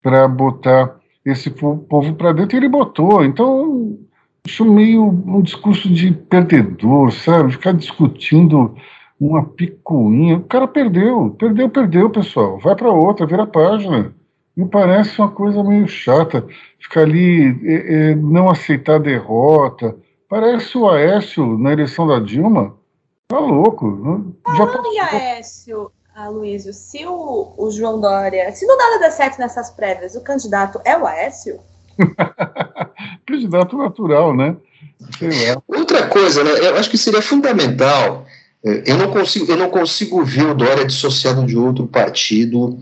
para botar esse povo para dentro e ele botou. Então, isso meio um discurso de perdedor, sabe? Ficar discutindo uma picuinha. O cara perdeu, perdeu, perdeu, pessoal. Vai para outra, vira a página me parece uma coisa meio chata ficar ali, é, é, não aceitar a derrota. Parece o Aécio na eleição da Dilma. Tá louco. Já Falando em Aécio, Aloysio, se o, o, João Dória, se não nada der certo nessas prévias, o candidato é o Aécio? candidato natural, né? Outra coisa, né? Eu acho que seria fundamental. É, eu não consigo, eu não consigo ver o Dória dissociado de outro partido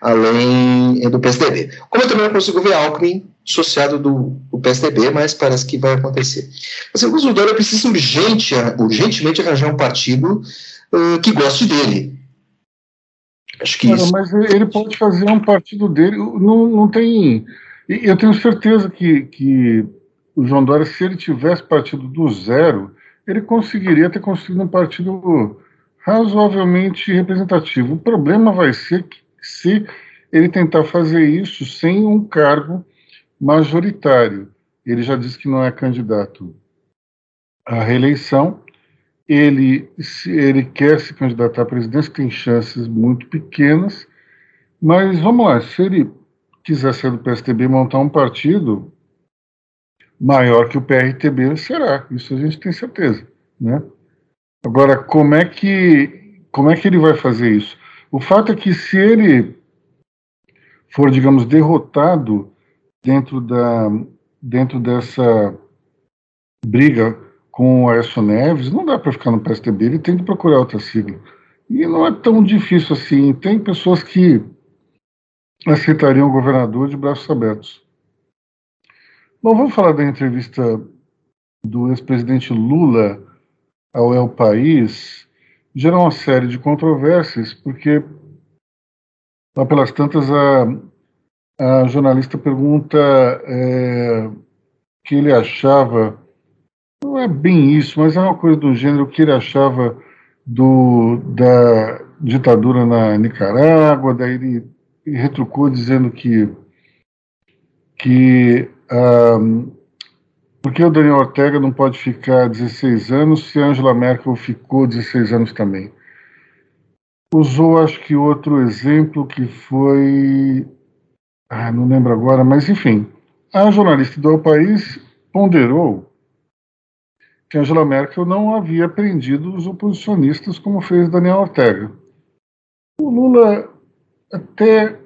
além do PSDB. Como eu também não consigo ver Alckmin associado do, do PSDB, mas parece que vai acontecer. Mas o Dória precisa urgente, urgentemente arranjar um partido uh, que goste dele. Acho que Cara, isso... Mas ele pode fazer um partido dele, não, não tem... Eu tenho certeza que, que o João Dória, se ele tivesse partido do zero, ele conseguiria ter construído um partido razoavelmente representativo. O problema vai ser que se ele tentar fazer isso sem um cargo majoritário. Ele já disse que não é candidato à reeleição ele, se ele quer se candidatar à presidência, tem chances muito pequenas, mas vamos lá, se ele quiser ser do PSTB e montar um partido maior que o PRTB, será, isso a gente tem certeza, né? Agora, como é que como é que ele vai fazer isso? O fato é que se ele for, digamos, derrotado dentro da dentro dessa briga com o Aécio Neves, não dá para ficar no PSDB, ele tem que procurar outra sigla. E não é tão difícil assim. Tem pessoas que aceitariam o governador de braços abertos. Bom, vamos falar da entrevista do ex-presidente Lula ao El País. Gerou uma série de controvérsias, porque lá pelas tantas a, a jornalista pergunta é, que ele achava não é bem isso, mas é uma coisa do gênero que ele achava do, da ditadura na Nicarágua, daí ele, retrucou dizendo que, que um, porque o Daniel Ortega não pode ficar 16 anos se Angela Merkel ficou 16 anos também. Usou, acho que outro exemplo que foi. Ah, não lembro agora, mas enfim. A jornalista do El País ponderou que Angela Merkel não havia prendido os oposicionistas como fez Daniel Ortega. O Lula até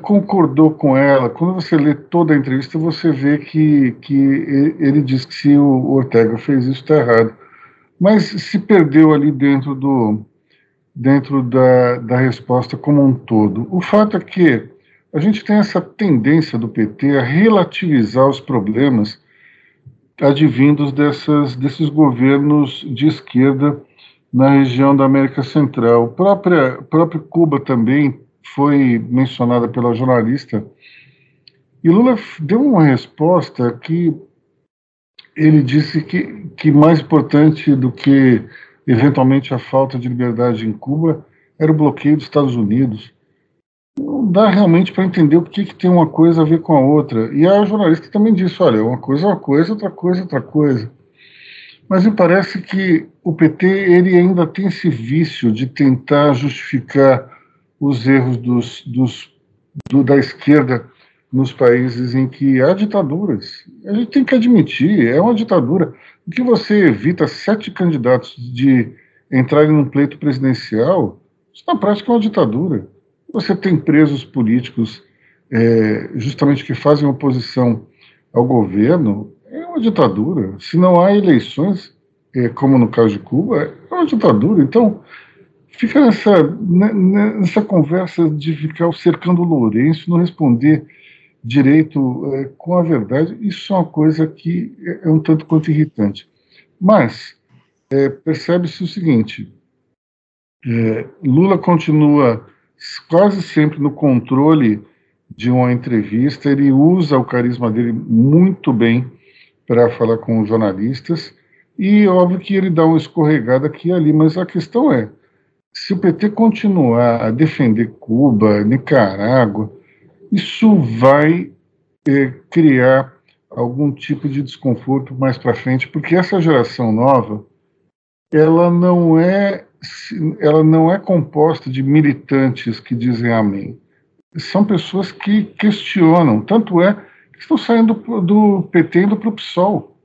concordou com ela. Quando você lê toda a entrevista, você vê que, que ele diz que se o Ortega fez isso, está errado. Mas se perdeu ali dentro, do, dentro da, da resposta como um todo. O fato é que a gente tem essa tendência do PT a relativizar os problemas advindos dessas, desses governos de esquerda na região da América Central. Própria, próprio Cuba também foi mencionada pela jornalista. E Lula deu uma resposta que ele disse que, que mais importante do que eventualmente a falta de liberdade em Cuba era o bloqueio dos Estados Unidos não dá realmente para entender o que, que tem uma coisa a ver com a outra. E a jornalista também disse: olha, uma coisa é uma coisa, outra coisa é outra coisa. Mas me parece que o PT ele ainda tem esse vício de tentar justificar os erros dos, dos, do, da esquerda nos países em que há ditaduras. A gente tem que admitir, é uma ditadura. O que você evita sete candidatos de entrarem num pleito presidencial, isso na prática é uma ditadura. Você tem presos políticos é, justamente que fazem oposição ao governo, é uma ditadura. Se não há eleições, é, como no caso de Cuba, é uma ditadura. Então, fica nessa, né, né, nessa conversa de ficar cercando o Lourenço, não responder direito é, com a verdade, isso é uma coisa que é, é um tanto quanto irritante. Mas é, percebe-se o seguinte: é, Lula continua quase sempre no controle de uma entrevista, ele usa o carisma dele muito bem para falar com os jornalistas, e óbvio que ele dá uma escorregada aqui e ali, mas a questão é, se o PT continuar a defender Cuba, Nicarágua, isso vai é, criar algum tipo de desconforto mais para frente, porque essa geração nova, ela não é ela não é composta de militantes que dizem amém. São pessoas que questionam. Tanto é que estão saindo do PT indo para o PSOL.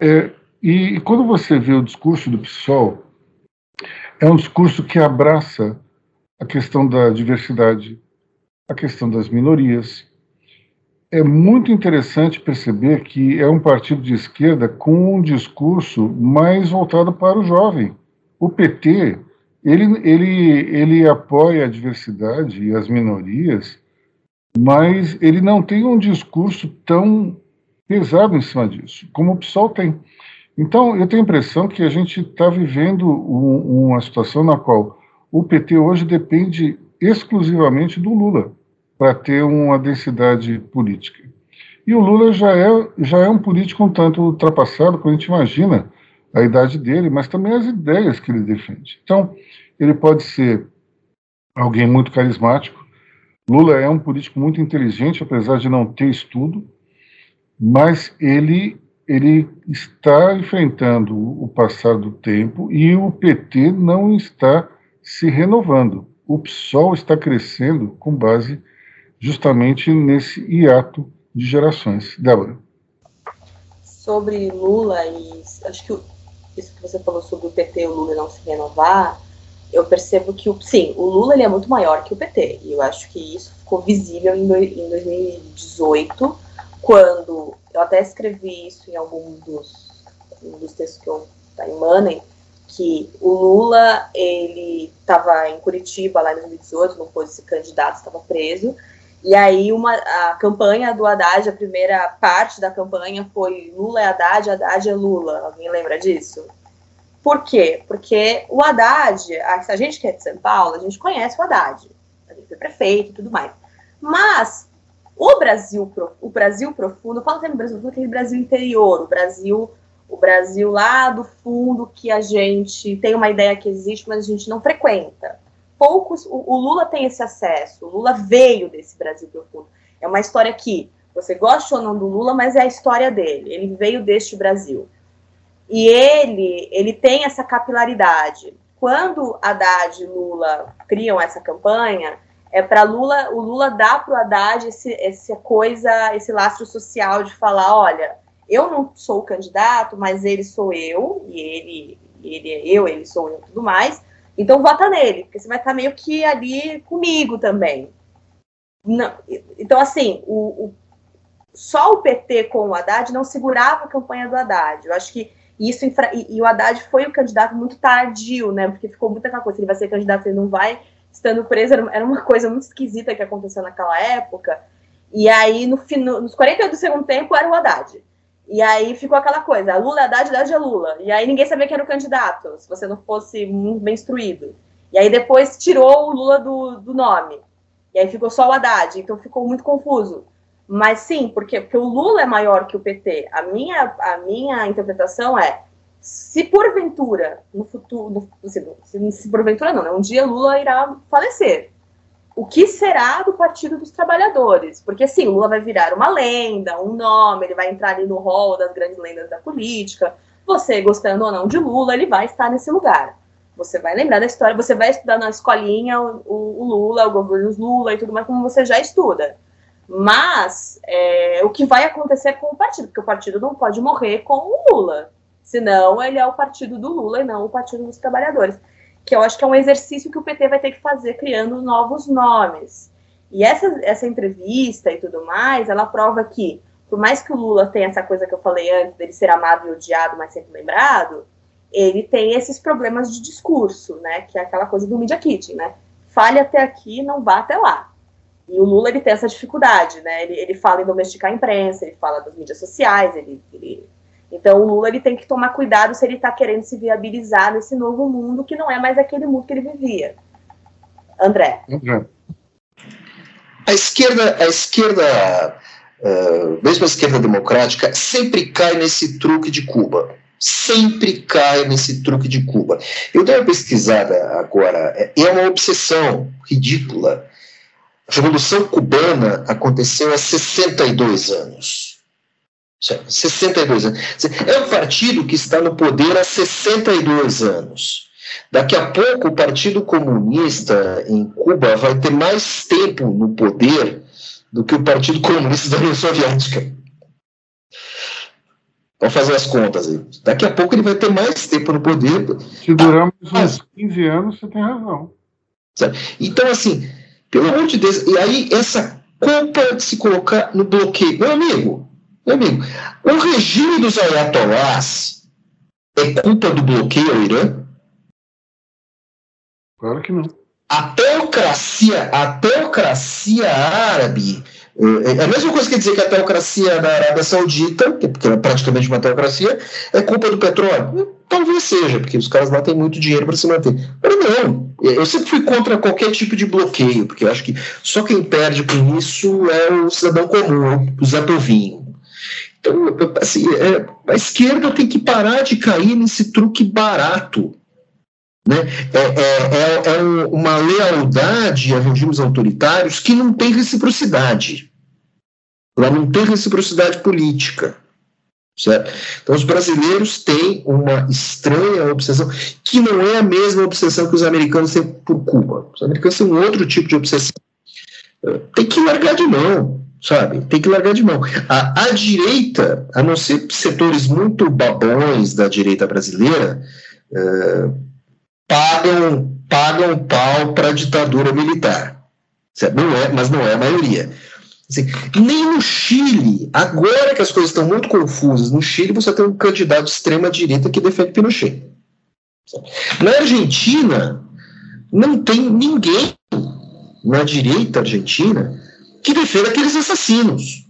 É, e, e, quando você vê o discurso do PSOL, é um discurso que abraça a questão da diversidade, a questão das minorias. É muito interessante perceber que é um partido de esquerda com um discurso mais voltado para o jovem o PT ele, ele, ele apoia a diversidade e as minorias, mas ele não tem um discurso tão pesado em cima disso, como o PSOL tem. Então, eu tenho a impressão que a gente está vivendo um, uma situação na qual o PT hoje depende exclusivamente do Lula para ter uma densidade política. E o Lula já é, já é um político um tanto ultrapassado, quando a gente imagina a idade dele, mas também as ideias que ele defende. Então, ele pode ser alguém muito carismático. Lula é um político muito inteligente, apesar de não ter estudo, mas ele ele está enfrentando o passar do tempo e o PT não está se renovando. O PSOL está crescendo com base justamente nesse hiato de gerações. Débora. Sobre Lula e acho que isso que você falou sobre o PT e o Lula não se renovar, eu percebo que, o, sim, o Lula ele é muito maior que o PT. E eu acho que isso ficou visível em, em 2018, quando eu até escrevi isso em algum dos, um dos textos que eu tá que o Lula ele estava em Curitiba lá em 2018, não pôde se candidato, estava preso. E aí uma, a campanha do Haddad, a primeira parte da campanha foi Lula é Haddad, Haddad é Lula. Alguém lembra disso? Por quê? Porque o Haddad, se a gente que é de São Paulo, a gente conhece o Haddad. A gente foi prefeito e tudo mais. Mas o Brasil, o Brasil profundo, eu falo sempre Brasil profundo, aquele Brasil interior, o Brasil, o Brasil lá do fundo que a gente tem uma ideia que existe, mas a gente não frequenta. Poucos, o, o Lula tem esse acesso, o Lula veio desse Brasil profundo. É uma história que você gosta ou não do Lula, mas é a história dele. Ele veio deste Brasil. E ele, ele tem essa capilaridade. Quando Haddad e Lula criam essa campanha, é para Lula, o Lula dá para o Haddad esse, essa coisa, esse lastro social de falar, olha, eu não sou o candidato, mas ele sou eu, e ele, ele é eu, ele sou eu, tudo mais. Então vota nele, porque você vai estar meio que ali comigo também. Não, então, assim, o, o, só o PT com o Haddad não segurava a campanha do Haddad. Eu acho que isso, e, e, o Haddad foi o candidato muito tardio, né? Porque ficou muito aquela coisa, ele vai ser candidato, ele não vai, estando preso, era uma coisa muito esquisita que aconteceu naquela época. E aí, no, no, nos 48 do segundo tempo, era o Haddad. E aí ficou aquela coisa, Lula é Haddad, Haddad é Lula. E aí ninguém sabia quem era o candidato, se você não fosse muito bem instruído. E aí depois tirou o Lula do, do nome. E aí ficou só o Haddad, então ficou muito confuso. Mas sim, porque, porque o Lula é maior que o PT. A minha, a minha interpretação é, se porventura, no futuro, no, se, se porventura não, né, um dia Lula irá falecer. O que será do Partido dos Trabalhadores? Porque sim, Lula vai virar uma lenda, um nome, ele vai entrar ali no hall das grandes lendas da política. Você, gostando ou não de Lula, ele vai estar nesse lugar. Você vai lembrar da história, você vai estudar na escolinha o, o, o Lula, o governo Lula e tudo mais, como você já estuda. Mas é, o que vai acontecer com o partido, porque o partido não pode morrer com o Lula, senão ele é o partido do Lula e não o partido dos trabalhadores. Que eu acho que é um exercício que o PT vai ter que fazer criando novos nomes. E essa, essa entrevista e tudo mais, ela prova que, por mais que o Lula tenha essa coisa que eu falei antes, dele ser amado e odiado, mas sempre lembrado, ele tem esses problemas de discurso, né? Que é aquela coisa do media kit, né? Fale até aqui, não vá até lá. E o Lula ele tem essa dificuldade, né? Ele, ele fala em domesticar a imprensa, ele fala das mídias sociais, ele, ele... então o Lula ele tem que tomar cuidado se ele está querendo se viabilizar nesse novo mundo que não é mais aquele mundo que ele vivia. André. A esquerda, a esquerda, uh, mesmo a esquerda democrática, sempre cai nesse truque de Cuba sempre cai nesse truque de Cuba. Eu dei uma pesquisada agora, é, é uma obsessão ridícula a Revolução Cubana aconteceu há 62 anos. 62 anos. É um partido que está no poder há 62 anos. Daqui a pouco, o Partido Comunista em Cuba vai ter mais tempo no poder do que o Partido Comunista da União Soviética. Vamos fazer as contas aí. Daqui a pouco ele vai ter mais tempo no poder. Se durarmos uns 15 anos, você tem razão. Então, assim, pelo amor de Deus. E aí, essa culpa de se colocar no bloqueio. Meu amigo, meu amigo, o regime dos ayatolás é culpa do bloqueio ao Irã? Claro que não. A teocracia, a teocracia árabe é, é a mesma coisa que dizer que a teocracia da Arábia Saudita, que é praticamente uma teocracia, é culpa do petróleo. Talvez seja, porque os caras lá têm muito dinheiro para se manter. Mas não, eu sempre fui contra qualquer tipo de bloqueio, porque eu acho que só quem perde com isso é o cidadão comum, o Zé Povinho. Então, assim, é, a esquerda tem que parar de cair nesse truque barato. Né? É, é, é, é uma lealdade a regimes autoritários que não tem reciprocidade. Ela não tem reciprocidade política. Certo? Então, os brasileiros têm uma estranha obsessão, que não é a mesma obsessão que os americanos têm por Cuba. Os americanos têm um outro tipo de obsessão. Tem que largar de mão, sabe? Tem que largar de mão. A, a direita, a não ser setores muito babões da direita brasileira, uh, pagam, pagam pau para a ditadura militar. Não é, mas não é a maioria. Assim, nem no Chile, agora que as coisas estão muito confusas, no Chile você tem um candidato de extrema-direita que defende Pinochet. Na Argentina, não tem ninguém na direita argentina que defenda aqueles assassinos.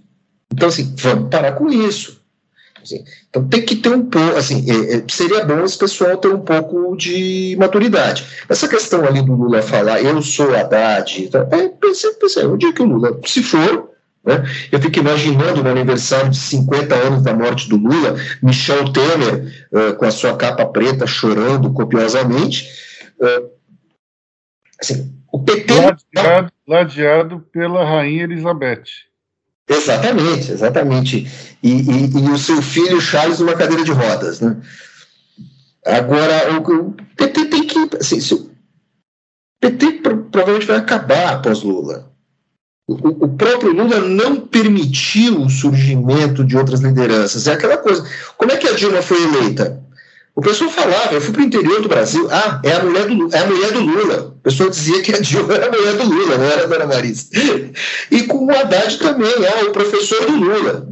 Então, assim, vamos parar com isso. Assim, então, tem que ter um pouco, assim, é, é, seria bom esse pessoal ter um pouco de maturidade. Essa questão ali do Lula falar, eu sou Haddad, então, é, pensei, pensei, o dia que o Lula, se for, né? Eu fico imaginando no aniversário de 50 anos da morte do Lula, Michel Temer, uh, com a sua capa preta, chorando copiosamente. Uh, assim, o PT. Ladeado, ladeado pela Rainha Elizabeth. Exatamente, exatamente. E, e, e, o seu filho Charles numa cadeira de rodas. Né? Agora, o, o PT tem que. Assim, o PT provavelmente vai acabar após Lula. O, o, próprio Lula não permitiu o surgimento de outras lideranças. É aquela coisa. Como é que a Dilma foi eleita? O pessoal falava, eu fui para o interior do Brasil, ah, é a, mulher do, é a mulher do Lula. O pessoal dizia que a Dilma era a mulher do Lula, não era a Dona Marisa. E com o Haddad também, ah, o professor do Lula.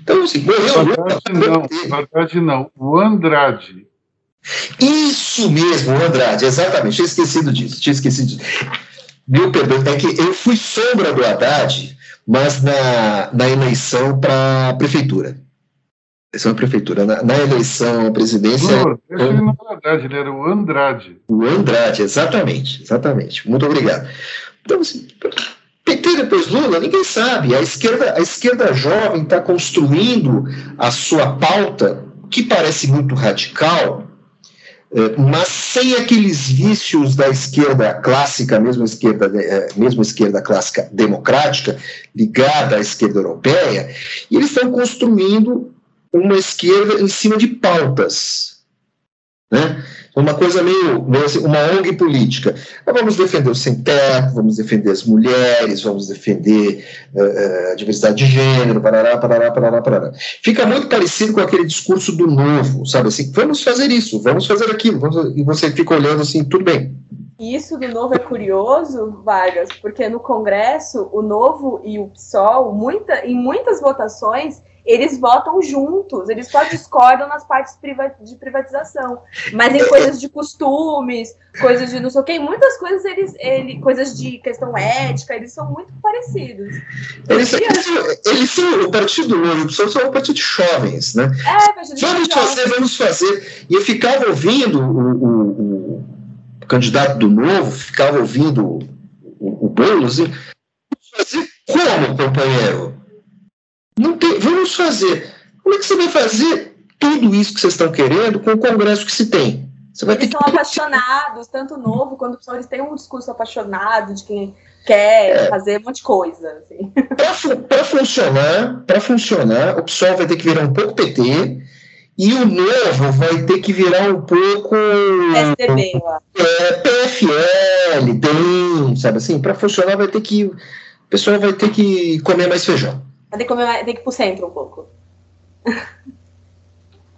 Então, assim, morreu o Lula. Não, Haddad não, o Andrade. Isso mesmo, o Andrade, exatamente, tinha esquecido disso, tinha esquecido disso. Meu perdão, é que eu fui sombra do Haddad, mas na, na eleição para a prefeitura. Eleição à prefeitura. Na, na, eleição à presidência. Não, ele não era Haddad, ele era o Andrade. O Andrade, exatamente, exatamente. Muito obrigado. Então, assim, PT depois Lula, ninguém sabe. A esquerda, a esquerda jovem está construindo a sua pauta, que parece muito radical, é, mas sem aqueles vícios da esquerda clássica, mesmo a esquerda, é, mesmo esquerda clássica democrática, ligada à esquerda europeia, e eles estão construindo uma esquerda em cima de pautas. Né? uma coisa meio, assim, uma ONG política. vamos defender o sem-teto, vamos defender as mulheres, vamos defender uh, a diversidade de gênero, parará, parará, parará, parará. Fica muito parecido com aquele discurso do novo, sabe assim, vamos fazer isso, vamos fazer aquilo, vamos... e você fica olhando assim, tudo bem. Isso do novo é curioso, Vargas, porque no Congresso, o novo e o PSOL, muita, em muitas votações, eles votam juntos, eles só discordam nas partes de privatização. Mas em coisas de costumes, coisas de não sei o quê, muitas coisas eles, ele, coisas de questão ética, eles são muito parecidos. Eles, são, eles são o Partido Novo, são, são um partido de jovens, né? É, partido vamos fazer, jovens. vamos fazer. E eu ficava ouvindo o, o, o candidato do Novo, ficava ouvindo o, o, o Boulos, e fazer como, companheiro? Não tem, vamos fazer. Como é que você vai fazer tudo isso que vocês estão querendo com o Congresso que se tem? Você vai eles ter são que... apaixonados, tanto novo quanto eles têm um discurso apaixonado de quem quer é. fazer um monte de coisa. Assim. Para funcionar, para funcionar, o PSOL vai ter que virar um pouco PT e o novo vai ter que virar um pouco é, PFL, tem, sabe assim, para funcionar vai ter que o pessoal vai ter que comer mais feijão. Tem que, comer, tem que ir pro centro um pouco.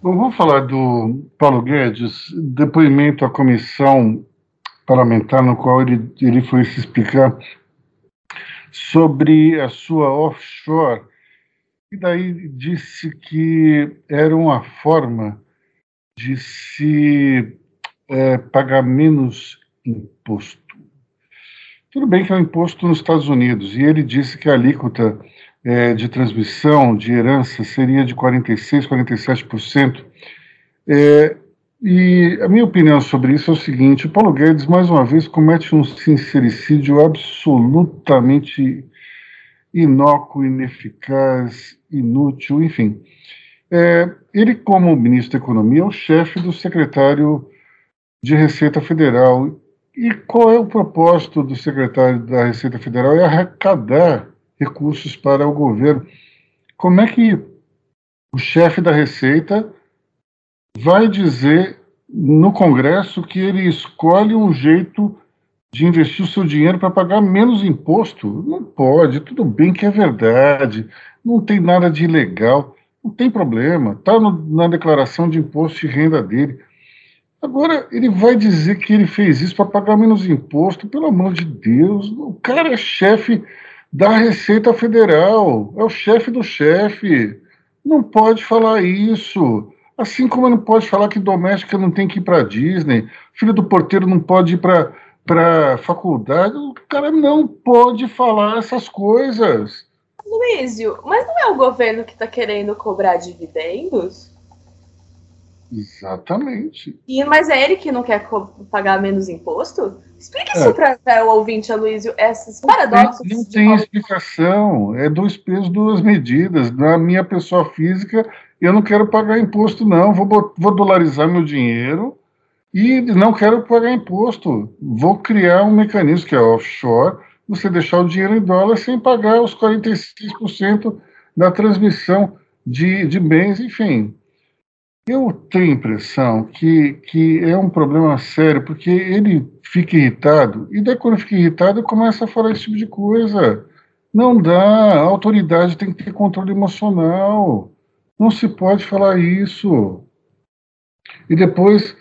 Bom, vamos falar do Paulo Guedes, depoimento à comissão parlamentar no qual ele, ele foi se explicar sobre a sua offshore, e daí disse que era uma forma de se é, pagar menos imposto. Tudo bem que é um imposto nos Estados Unidos, e ele disse que a alíquota é, de transmissão de herança seria de 46%, 47%. É, e a minha opinião sobre isso é o seguinte: o Paulo Guedes, mais uma vez, comete um sincericídio absolutamente inócuo, ineficaz, inútil, enfim. É, ele, como ministro da Economia, é o chefe do secretário de Receita Federal. E qual é o propósito do secretário da Receita Federal? É arrecadar recursos para o governo. Como é que o chefe da Receita vai dizer no Congresso que ele escolhe um jeito de investir o seu dinheiro para pagar menos imposto. Não pode, tudo bem que é verdade, não tem nada de ilegal, não tem problema, está na declaração de imposto de renda dele. Agora, ele vai dizer que ele fez isso para pagar menos imposto, pelo amor de Deus, o cara é chefe da Receita Federal, é o chefe do chefe, não pode falar isso. Assim como não pode falar que doméstica não tem que ir para Disney, filho do porteiro não pode ir para para faculdade, o cara não pode falar essas coisas. Luísio, mas não é o governo que está querendo cobrar dividendos? Exatamente. E, mas é ele que não quer pagar menos imposto? Explique é. isso para o ouvinte, Aloysio, esses paradoxos. Não, não tem explicação. É dois pesos, duas medidas. Na minha pessoa física, eu não quero pagar imposto, não. Vou, vou dolarizar meu dinheiro e não quero pagar imposto. Vou criar um mecanismo que é offshore, você deixar o dinheiro em dólar sem pagar os 46% da transmissão de, de bens, enfim. Eu tenho a impressão que, que é um problema sério, porque ele fica irritado, e daí quando fica irritado começa a falar esse tipo de coisa. Não dá, a autoridade tem que ter controle emocional. Não se pode falar isso. E depois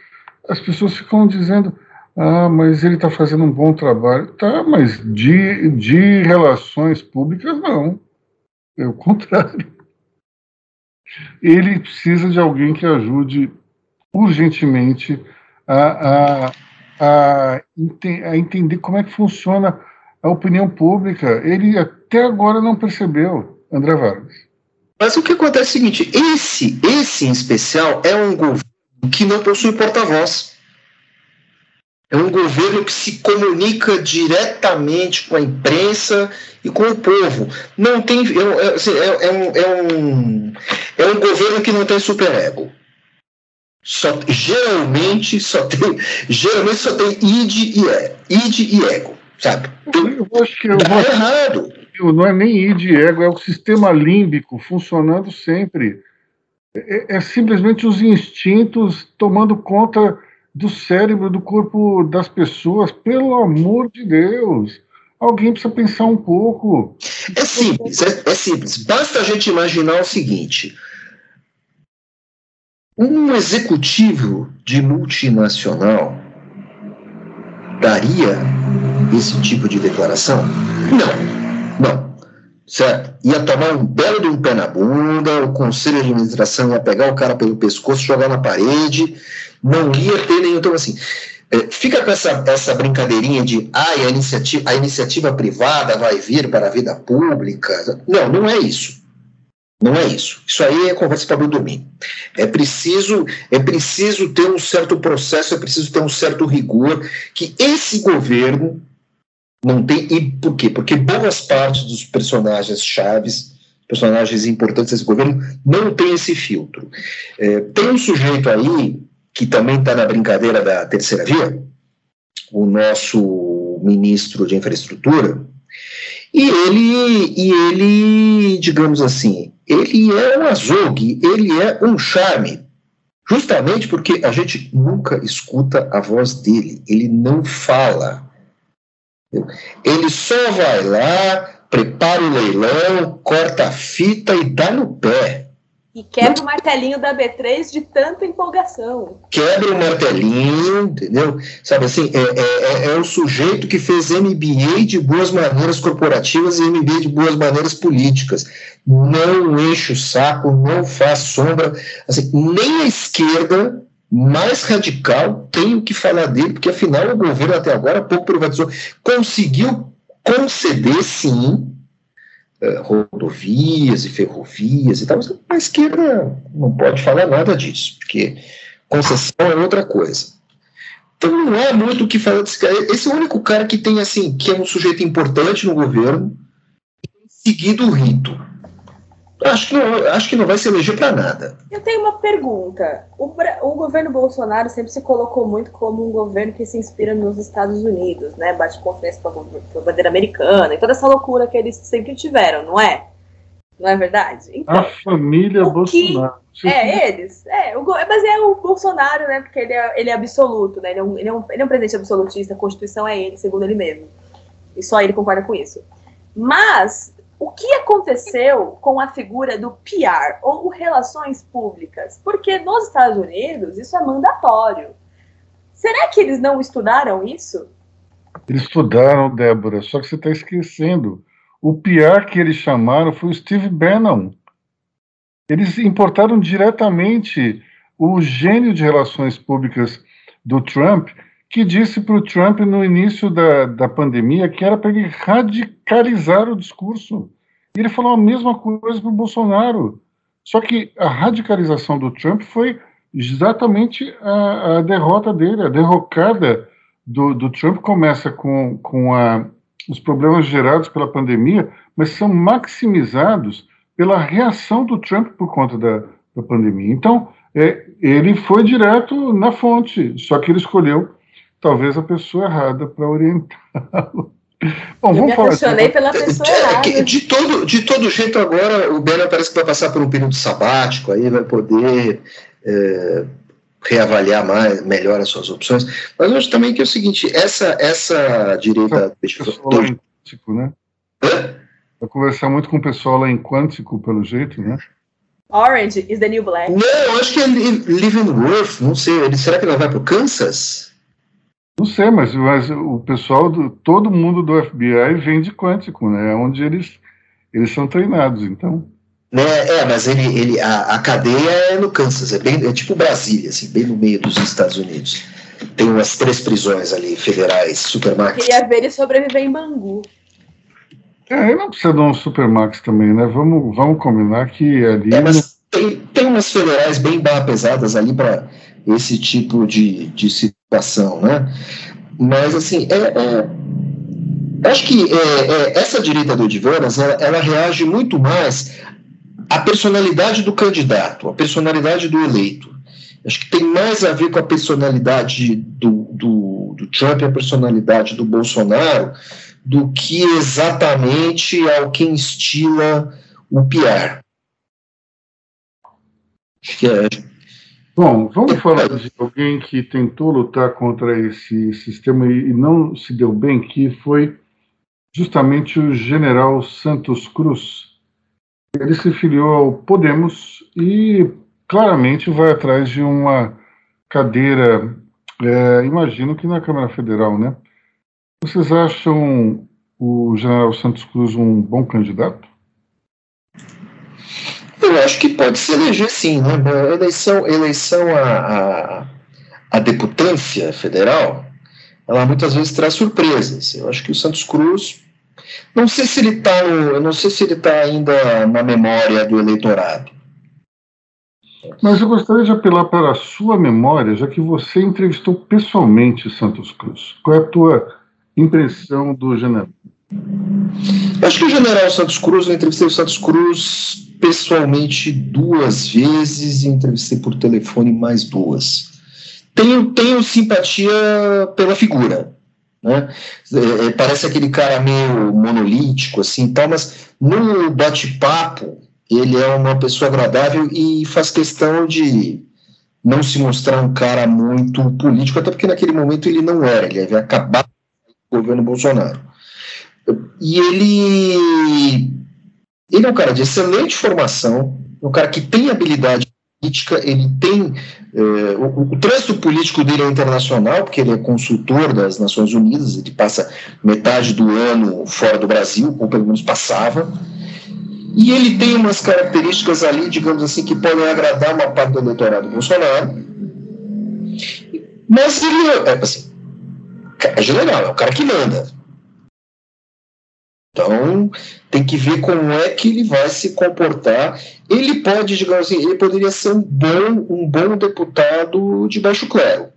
as pessoas ficam dizendo: ah, mas ele está fazendo um bom trabalho. Tá, mas de, de relações públicas, não. É o contrário. Ele precisa de alguém que ajude urgentemente a, a, a, a entender como é que funciona a opinião pública. Ele até agora não percebeu, André Vargas. Mas o que acontece é o seguinte: esse, esse em especial é um governo que não possui porta-voz. É um governo que se comunica diretamente com a imprensa e com o povo. Não tem, é, é, assim, é, é, um, é, um, é um governo que não tem superego. Só, geralmente só tem geralmente só tem id e, é, id e ego, sabe? Eu acho que eu Dá errado. Não é nem id e ego, é o sistema límbico funcionando sempre é, é simplesmente os instintos tomando conta do cérebro, do corpo das pessoas, pelo amor de Deus. Alguém precisa pensar um pouco. É simples, é, é, simples. Basta a gente imaginar o seguinte: um executivo de multinacional daria esse tipo de declaração? Não, não certo? Ia tomar um belo de um pé na bunda, o conselho de administração ia pegar o cara pelo pescoço, jogar na parede, não ia ter nenhum. Então, assim, é, fica com essa, essa brincadeirinha de ah, a iniciativa, a iniciativa privada vai vir para a vida pública. Não, não é isso. Não é isso. Isso aí é conversa para dormir. É preciso, é preciso ter um certo processo, é preciso ter um certo rigor que esse governo não tem. E por quê? Porque boas partes dos personagens chaves, personagens importantes desse governo, não tem esse filtro. É, tem um sujeito aí que também está na brincadeira da terceira via, o nosso ministro de infraestrutura, e ele, e ele, digamos assim, ele é um azogue, ele é um charme, justamente porque a gente nunca escuta a voz dele, ele não fala. Ele só vai lá, prepara o leilão, corta a fita e dá no pé. E quebra o martelinho da B3 de tanta empolgação. Quebra o martelinho, entendeu? Sabe assim, é, é, é, é o sujeito que fez MBA de boas maneiras corporativas e MBA de boas maneiras políticas. Não enche o saco, não faz sombra. Assim, nem a esquerda mais radical tem o que falar dele, porque afinal o governo até agora pouco privatizou, conseguiu conceder sim eh, rodovias e ferrovias e tal, mas a esquerda não pode falar nada disso, porque concessão é outra coisa. Então não é muito o que falar desse cara. Esse é o único cara que tem assim, que é um sujeito importante no governo, seguido o rito. Acho que, não, acho que não vai se eleger para nada. Eu tenho uma pergunta. O, o, governo Bolsonaro sempre se colocou muito como um governo que se inspira nos Estados Unidos, né? Bate confiança com a bandeira americana e toda essa loucura que eles sempre tiveram, não é? não é verdade? Então, a família Bolsonaro. Que, é, eles. É, o, mas é o Bolsonaro, né? Porque ele é, ele é absoluto, né? Ele é, um, ele, é um, ele é um presidente absolutista, a Constituição é ele, segundo ele mesmo. E só ele concorda com isso. Mas o que aconteceu com a figura do PR, ou Relações Públicas? Porque nos Estados Unidos isso é mandatório. Será que eles não estudaram isso? Eles estudaram, Débora, só que você está esquecendo. O PR que eles chamaram foi o Steve Bannon. Eles importaram diretamente o gênio de relações públicas do Trump, que disse para o Trump no início da, da pandemia que era para ele radicalizar o discurso. E ele falou a mesma coisa para o Bolsonaro. Só que a radicalização do Trump foi exatamente a, a derrota dele, a derrocada do, do Trump começa com, com a, os problemas gerados pela pandemia, mas são maximizados pela reação do Trump por conta da, da pandemia. Então, é, ele foi direto na fonte, só que ele escolheu talvez a pessoa errada para orientá-lo. Bom, eu me apaixonei pela pessoa de, errada. De todo, de todo jeito, agora o Bena parece que vai passar por um período sabático, aí vai poder é, reavaliar mais, melhor as suas opções. Mas eu acho também que é o seguinte: essa, essa direita. Do... Em Quântico, né? Hã? Vai conversar muito com o pessoal lá em Quântico, pelo jeito, né? Orange is the new black. Não, eu acho que é Leavenworth, não sei. Ele, será que ela vai para o Kansas? Não sei, mas, mas o pessoal, do, todo mundo do FBI vem de quântico, né? É onde eles, eles são treinados, então. Né, é, mas ele, ele, a, a cadeia é no Kansas, é, bem, é tipo Brasília, assim, bem no meio dos Estados Unidos. Tem umas três prisões ali, federais, supermax. Queria ver ele sobreviver em Bangu. É, ele não precisa de um supermax também, né? Vamos, vamos combinar que ali... É, mas tem, tem umas federais bem barra pesadas ali para esse tipo de, de situação, né? Mas, assim, é, é acho que é, é, essa direita do Divanas, ela, ela, reage muito mais à personalidade do candidato, à personalidade do eleito. Acho que tem mais a ver com a personalidade do, do, do Trump e a personalidade do Bolsonaro do que exatamente ao que instila o Pierre. Acho que é, Bom, vamos falar de alguém que tentou lutar contra esse sistema e não se deu bem, que foi justamente o general Santos Cruz. Ele se filiou ao Podemos e claramente vai atrás de uma cadeira, é, imagino que na Câmara Federal, né? Vocês acham o general Santos Cruz um bom candidato? Eu acho que pode se eleger sim, né? A eleição, eleição a, a, a deputância federal, ela muitas vezes traz surpresas. Eu acho que o Santos Cruz, não sei se ele está, não sei se ele está ainda na memória do eleitorado. Mas eu gostaria de apelar para a sua memória, já que você entrevistou pessoalmente Santos Cruz. Qual é a tua impressão do general? Eu acho que o general Santos Cruz, eu entrevistei o Santos Cruz pessoalmente duas vezes e entrevistei por telefone mais duas. Tenho, tenho simpatia pela figura, né? É, é parece aquele cara meio monolítico, assim, tal, mas no bate-papo ele é uma pessoa agradável e faz questão de não se mostrar um cara muito político, até porque naquele momento ele não era, ele havia acabado o governo Bolsonaro. E ele, ele é um cara de excelente formação, um cara que tem habilidade política, ele tem. Eh, o, o trânsito político dele é internacional, porque ele é consultor das Nações Unidas, ele passa metade do ano fora do Brasil, ou pelo menos passava. E ele tem umas características ali, digamos assim, que podem agradar uma parte do eleitorado Bolsonaro. Mas ele é, assim, é general, é o cara que manda. Então, tem que ver como é que ele vai se comportar. Ele pode, digamos assim, ele poderia ser um bom, um bom deputado de baixo clero.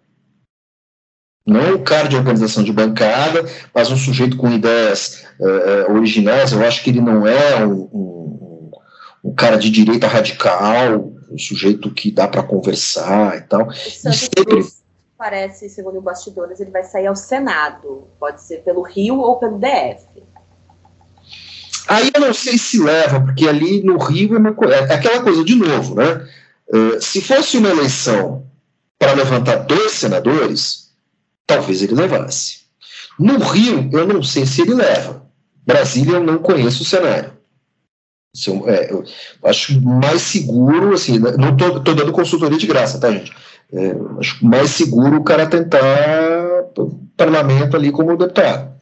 Não o cara de organização de bancada, mas um sujeito com ideias uh, originais. Eu acho que ele não é um, um, um cara de direita radical, um sujeito que dá para conversar e tal. E sempre parece, segundo os bastidores, ele vai sair ao Senado. Pode ser pelo Rio ou pelo DF. Aí eu não sei se leva, porque ali no Rio é, uma, é aquela coisa de novo, né? Uh, se fosse uma eleição para levantar dois senadores, talvez ele levasse. No Rio, eu não sei se ele leva. Brasília, eu não conheço o cenário. É, eu acho mais seguro, assim, né, não estou dando consultoria de graça, tá, gente? É, acho mais seguro o cara tentar parlamento ali como deputado.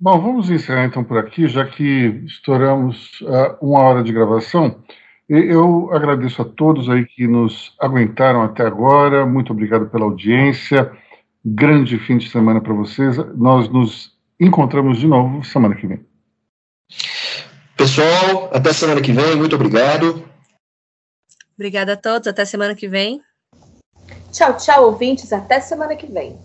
Bom, vamos encerrar então por aqui, já que estouramos uh, uma hora de gravação. Eu agradeço a todos aí que nos aguentaram até agora. Muito obrigado pela audiência. Grande fim de semana para vocês. Nós nos encontramos de novo semana que vem. Pessoal, até semana que vem. Muito obrigado. Obrigada a todos. Até semana que vem. Tchau, tchau, ouvintes. Até semana que vem.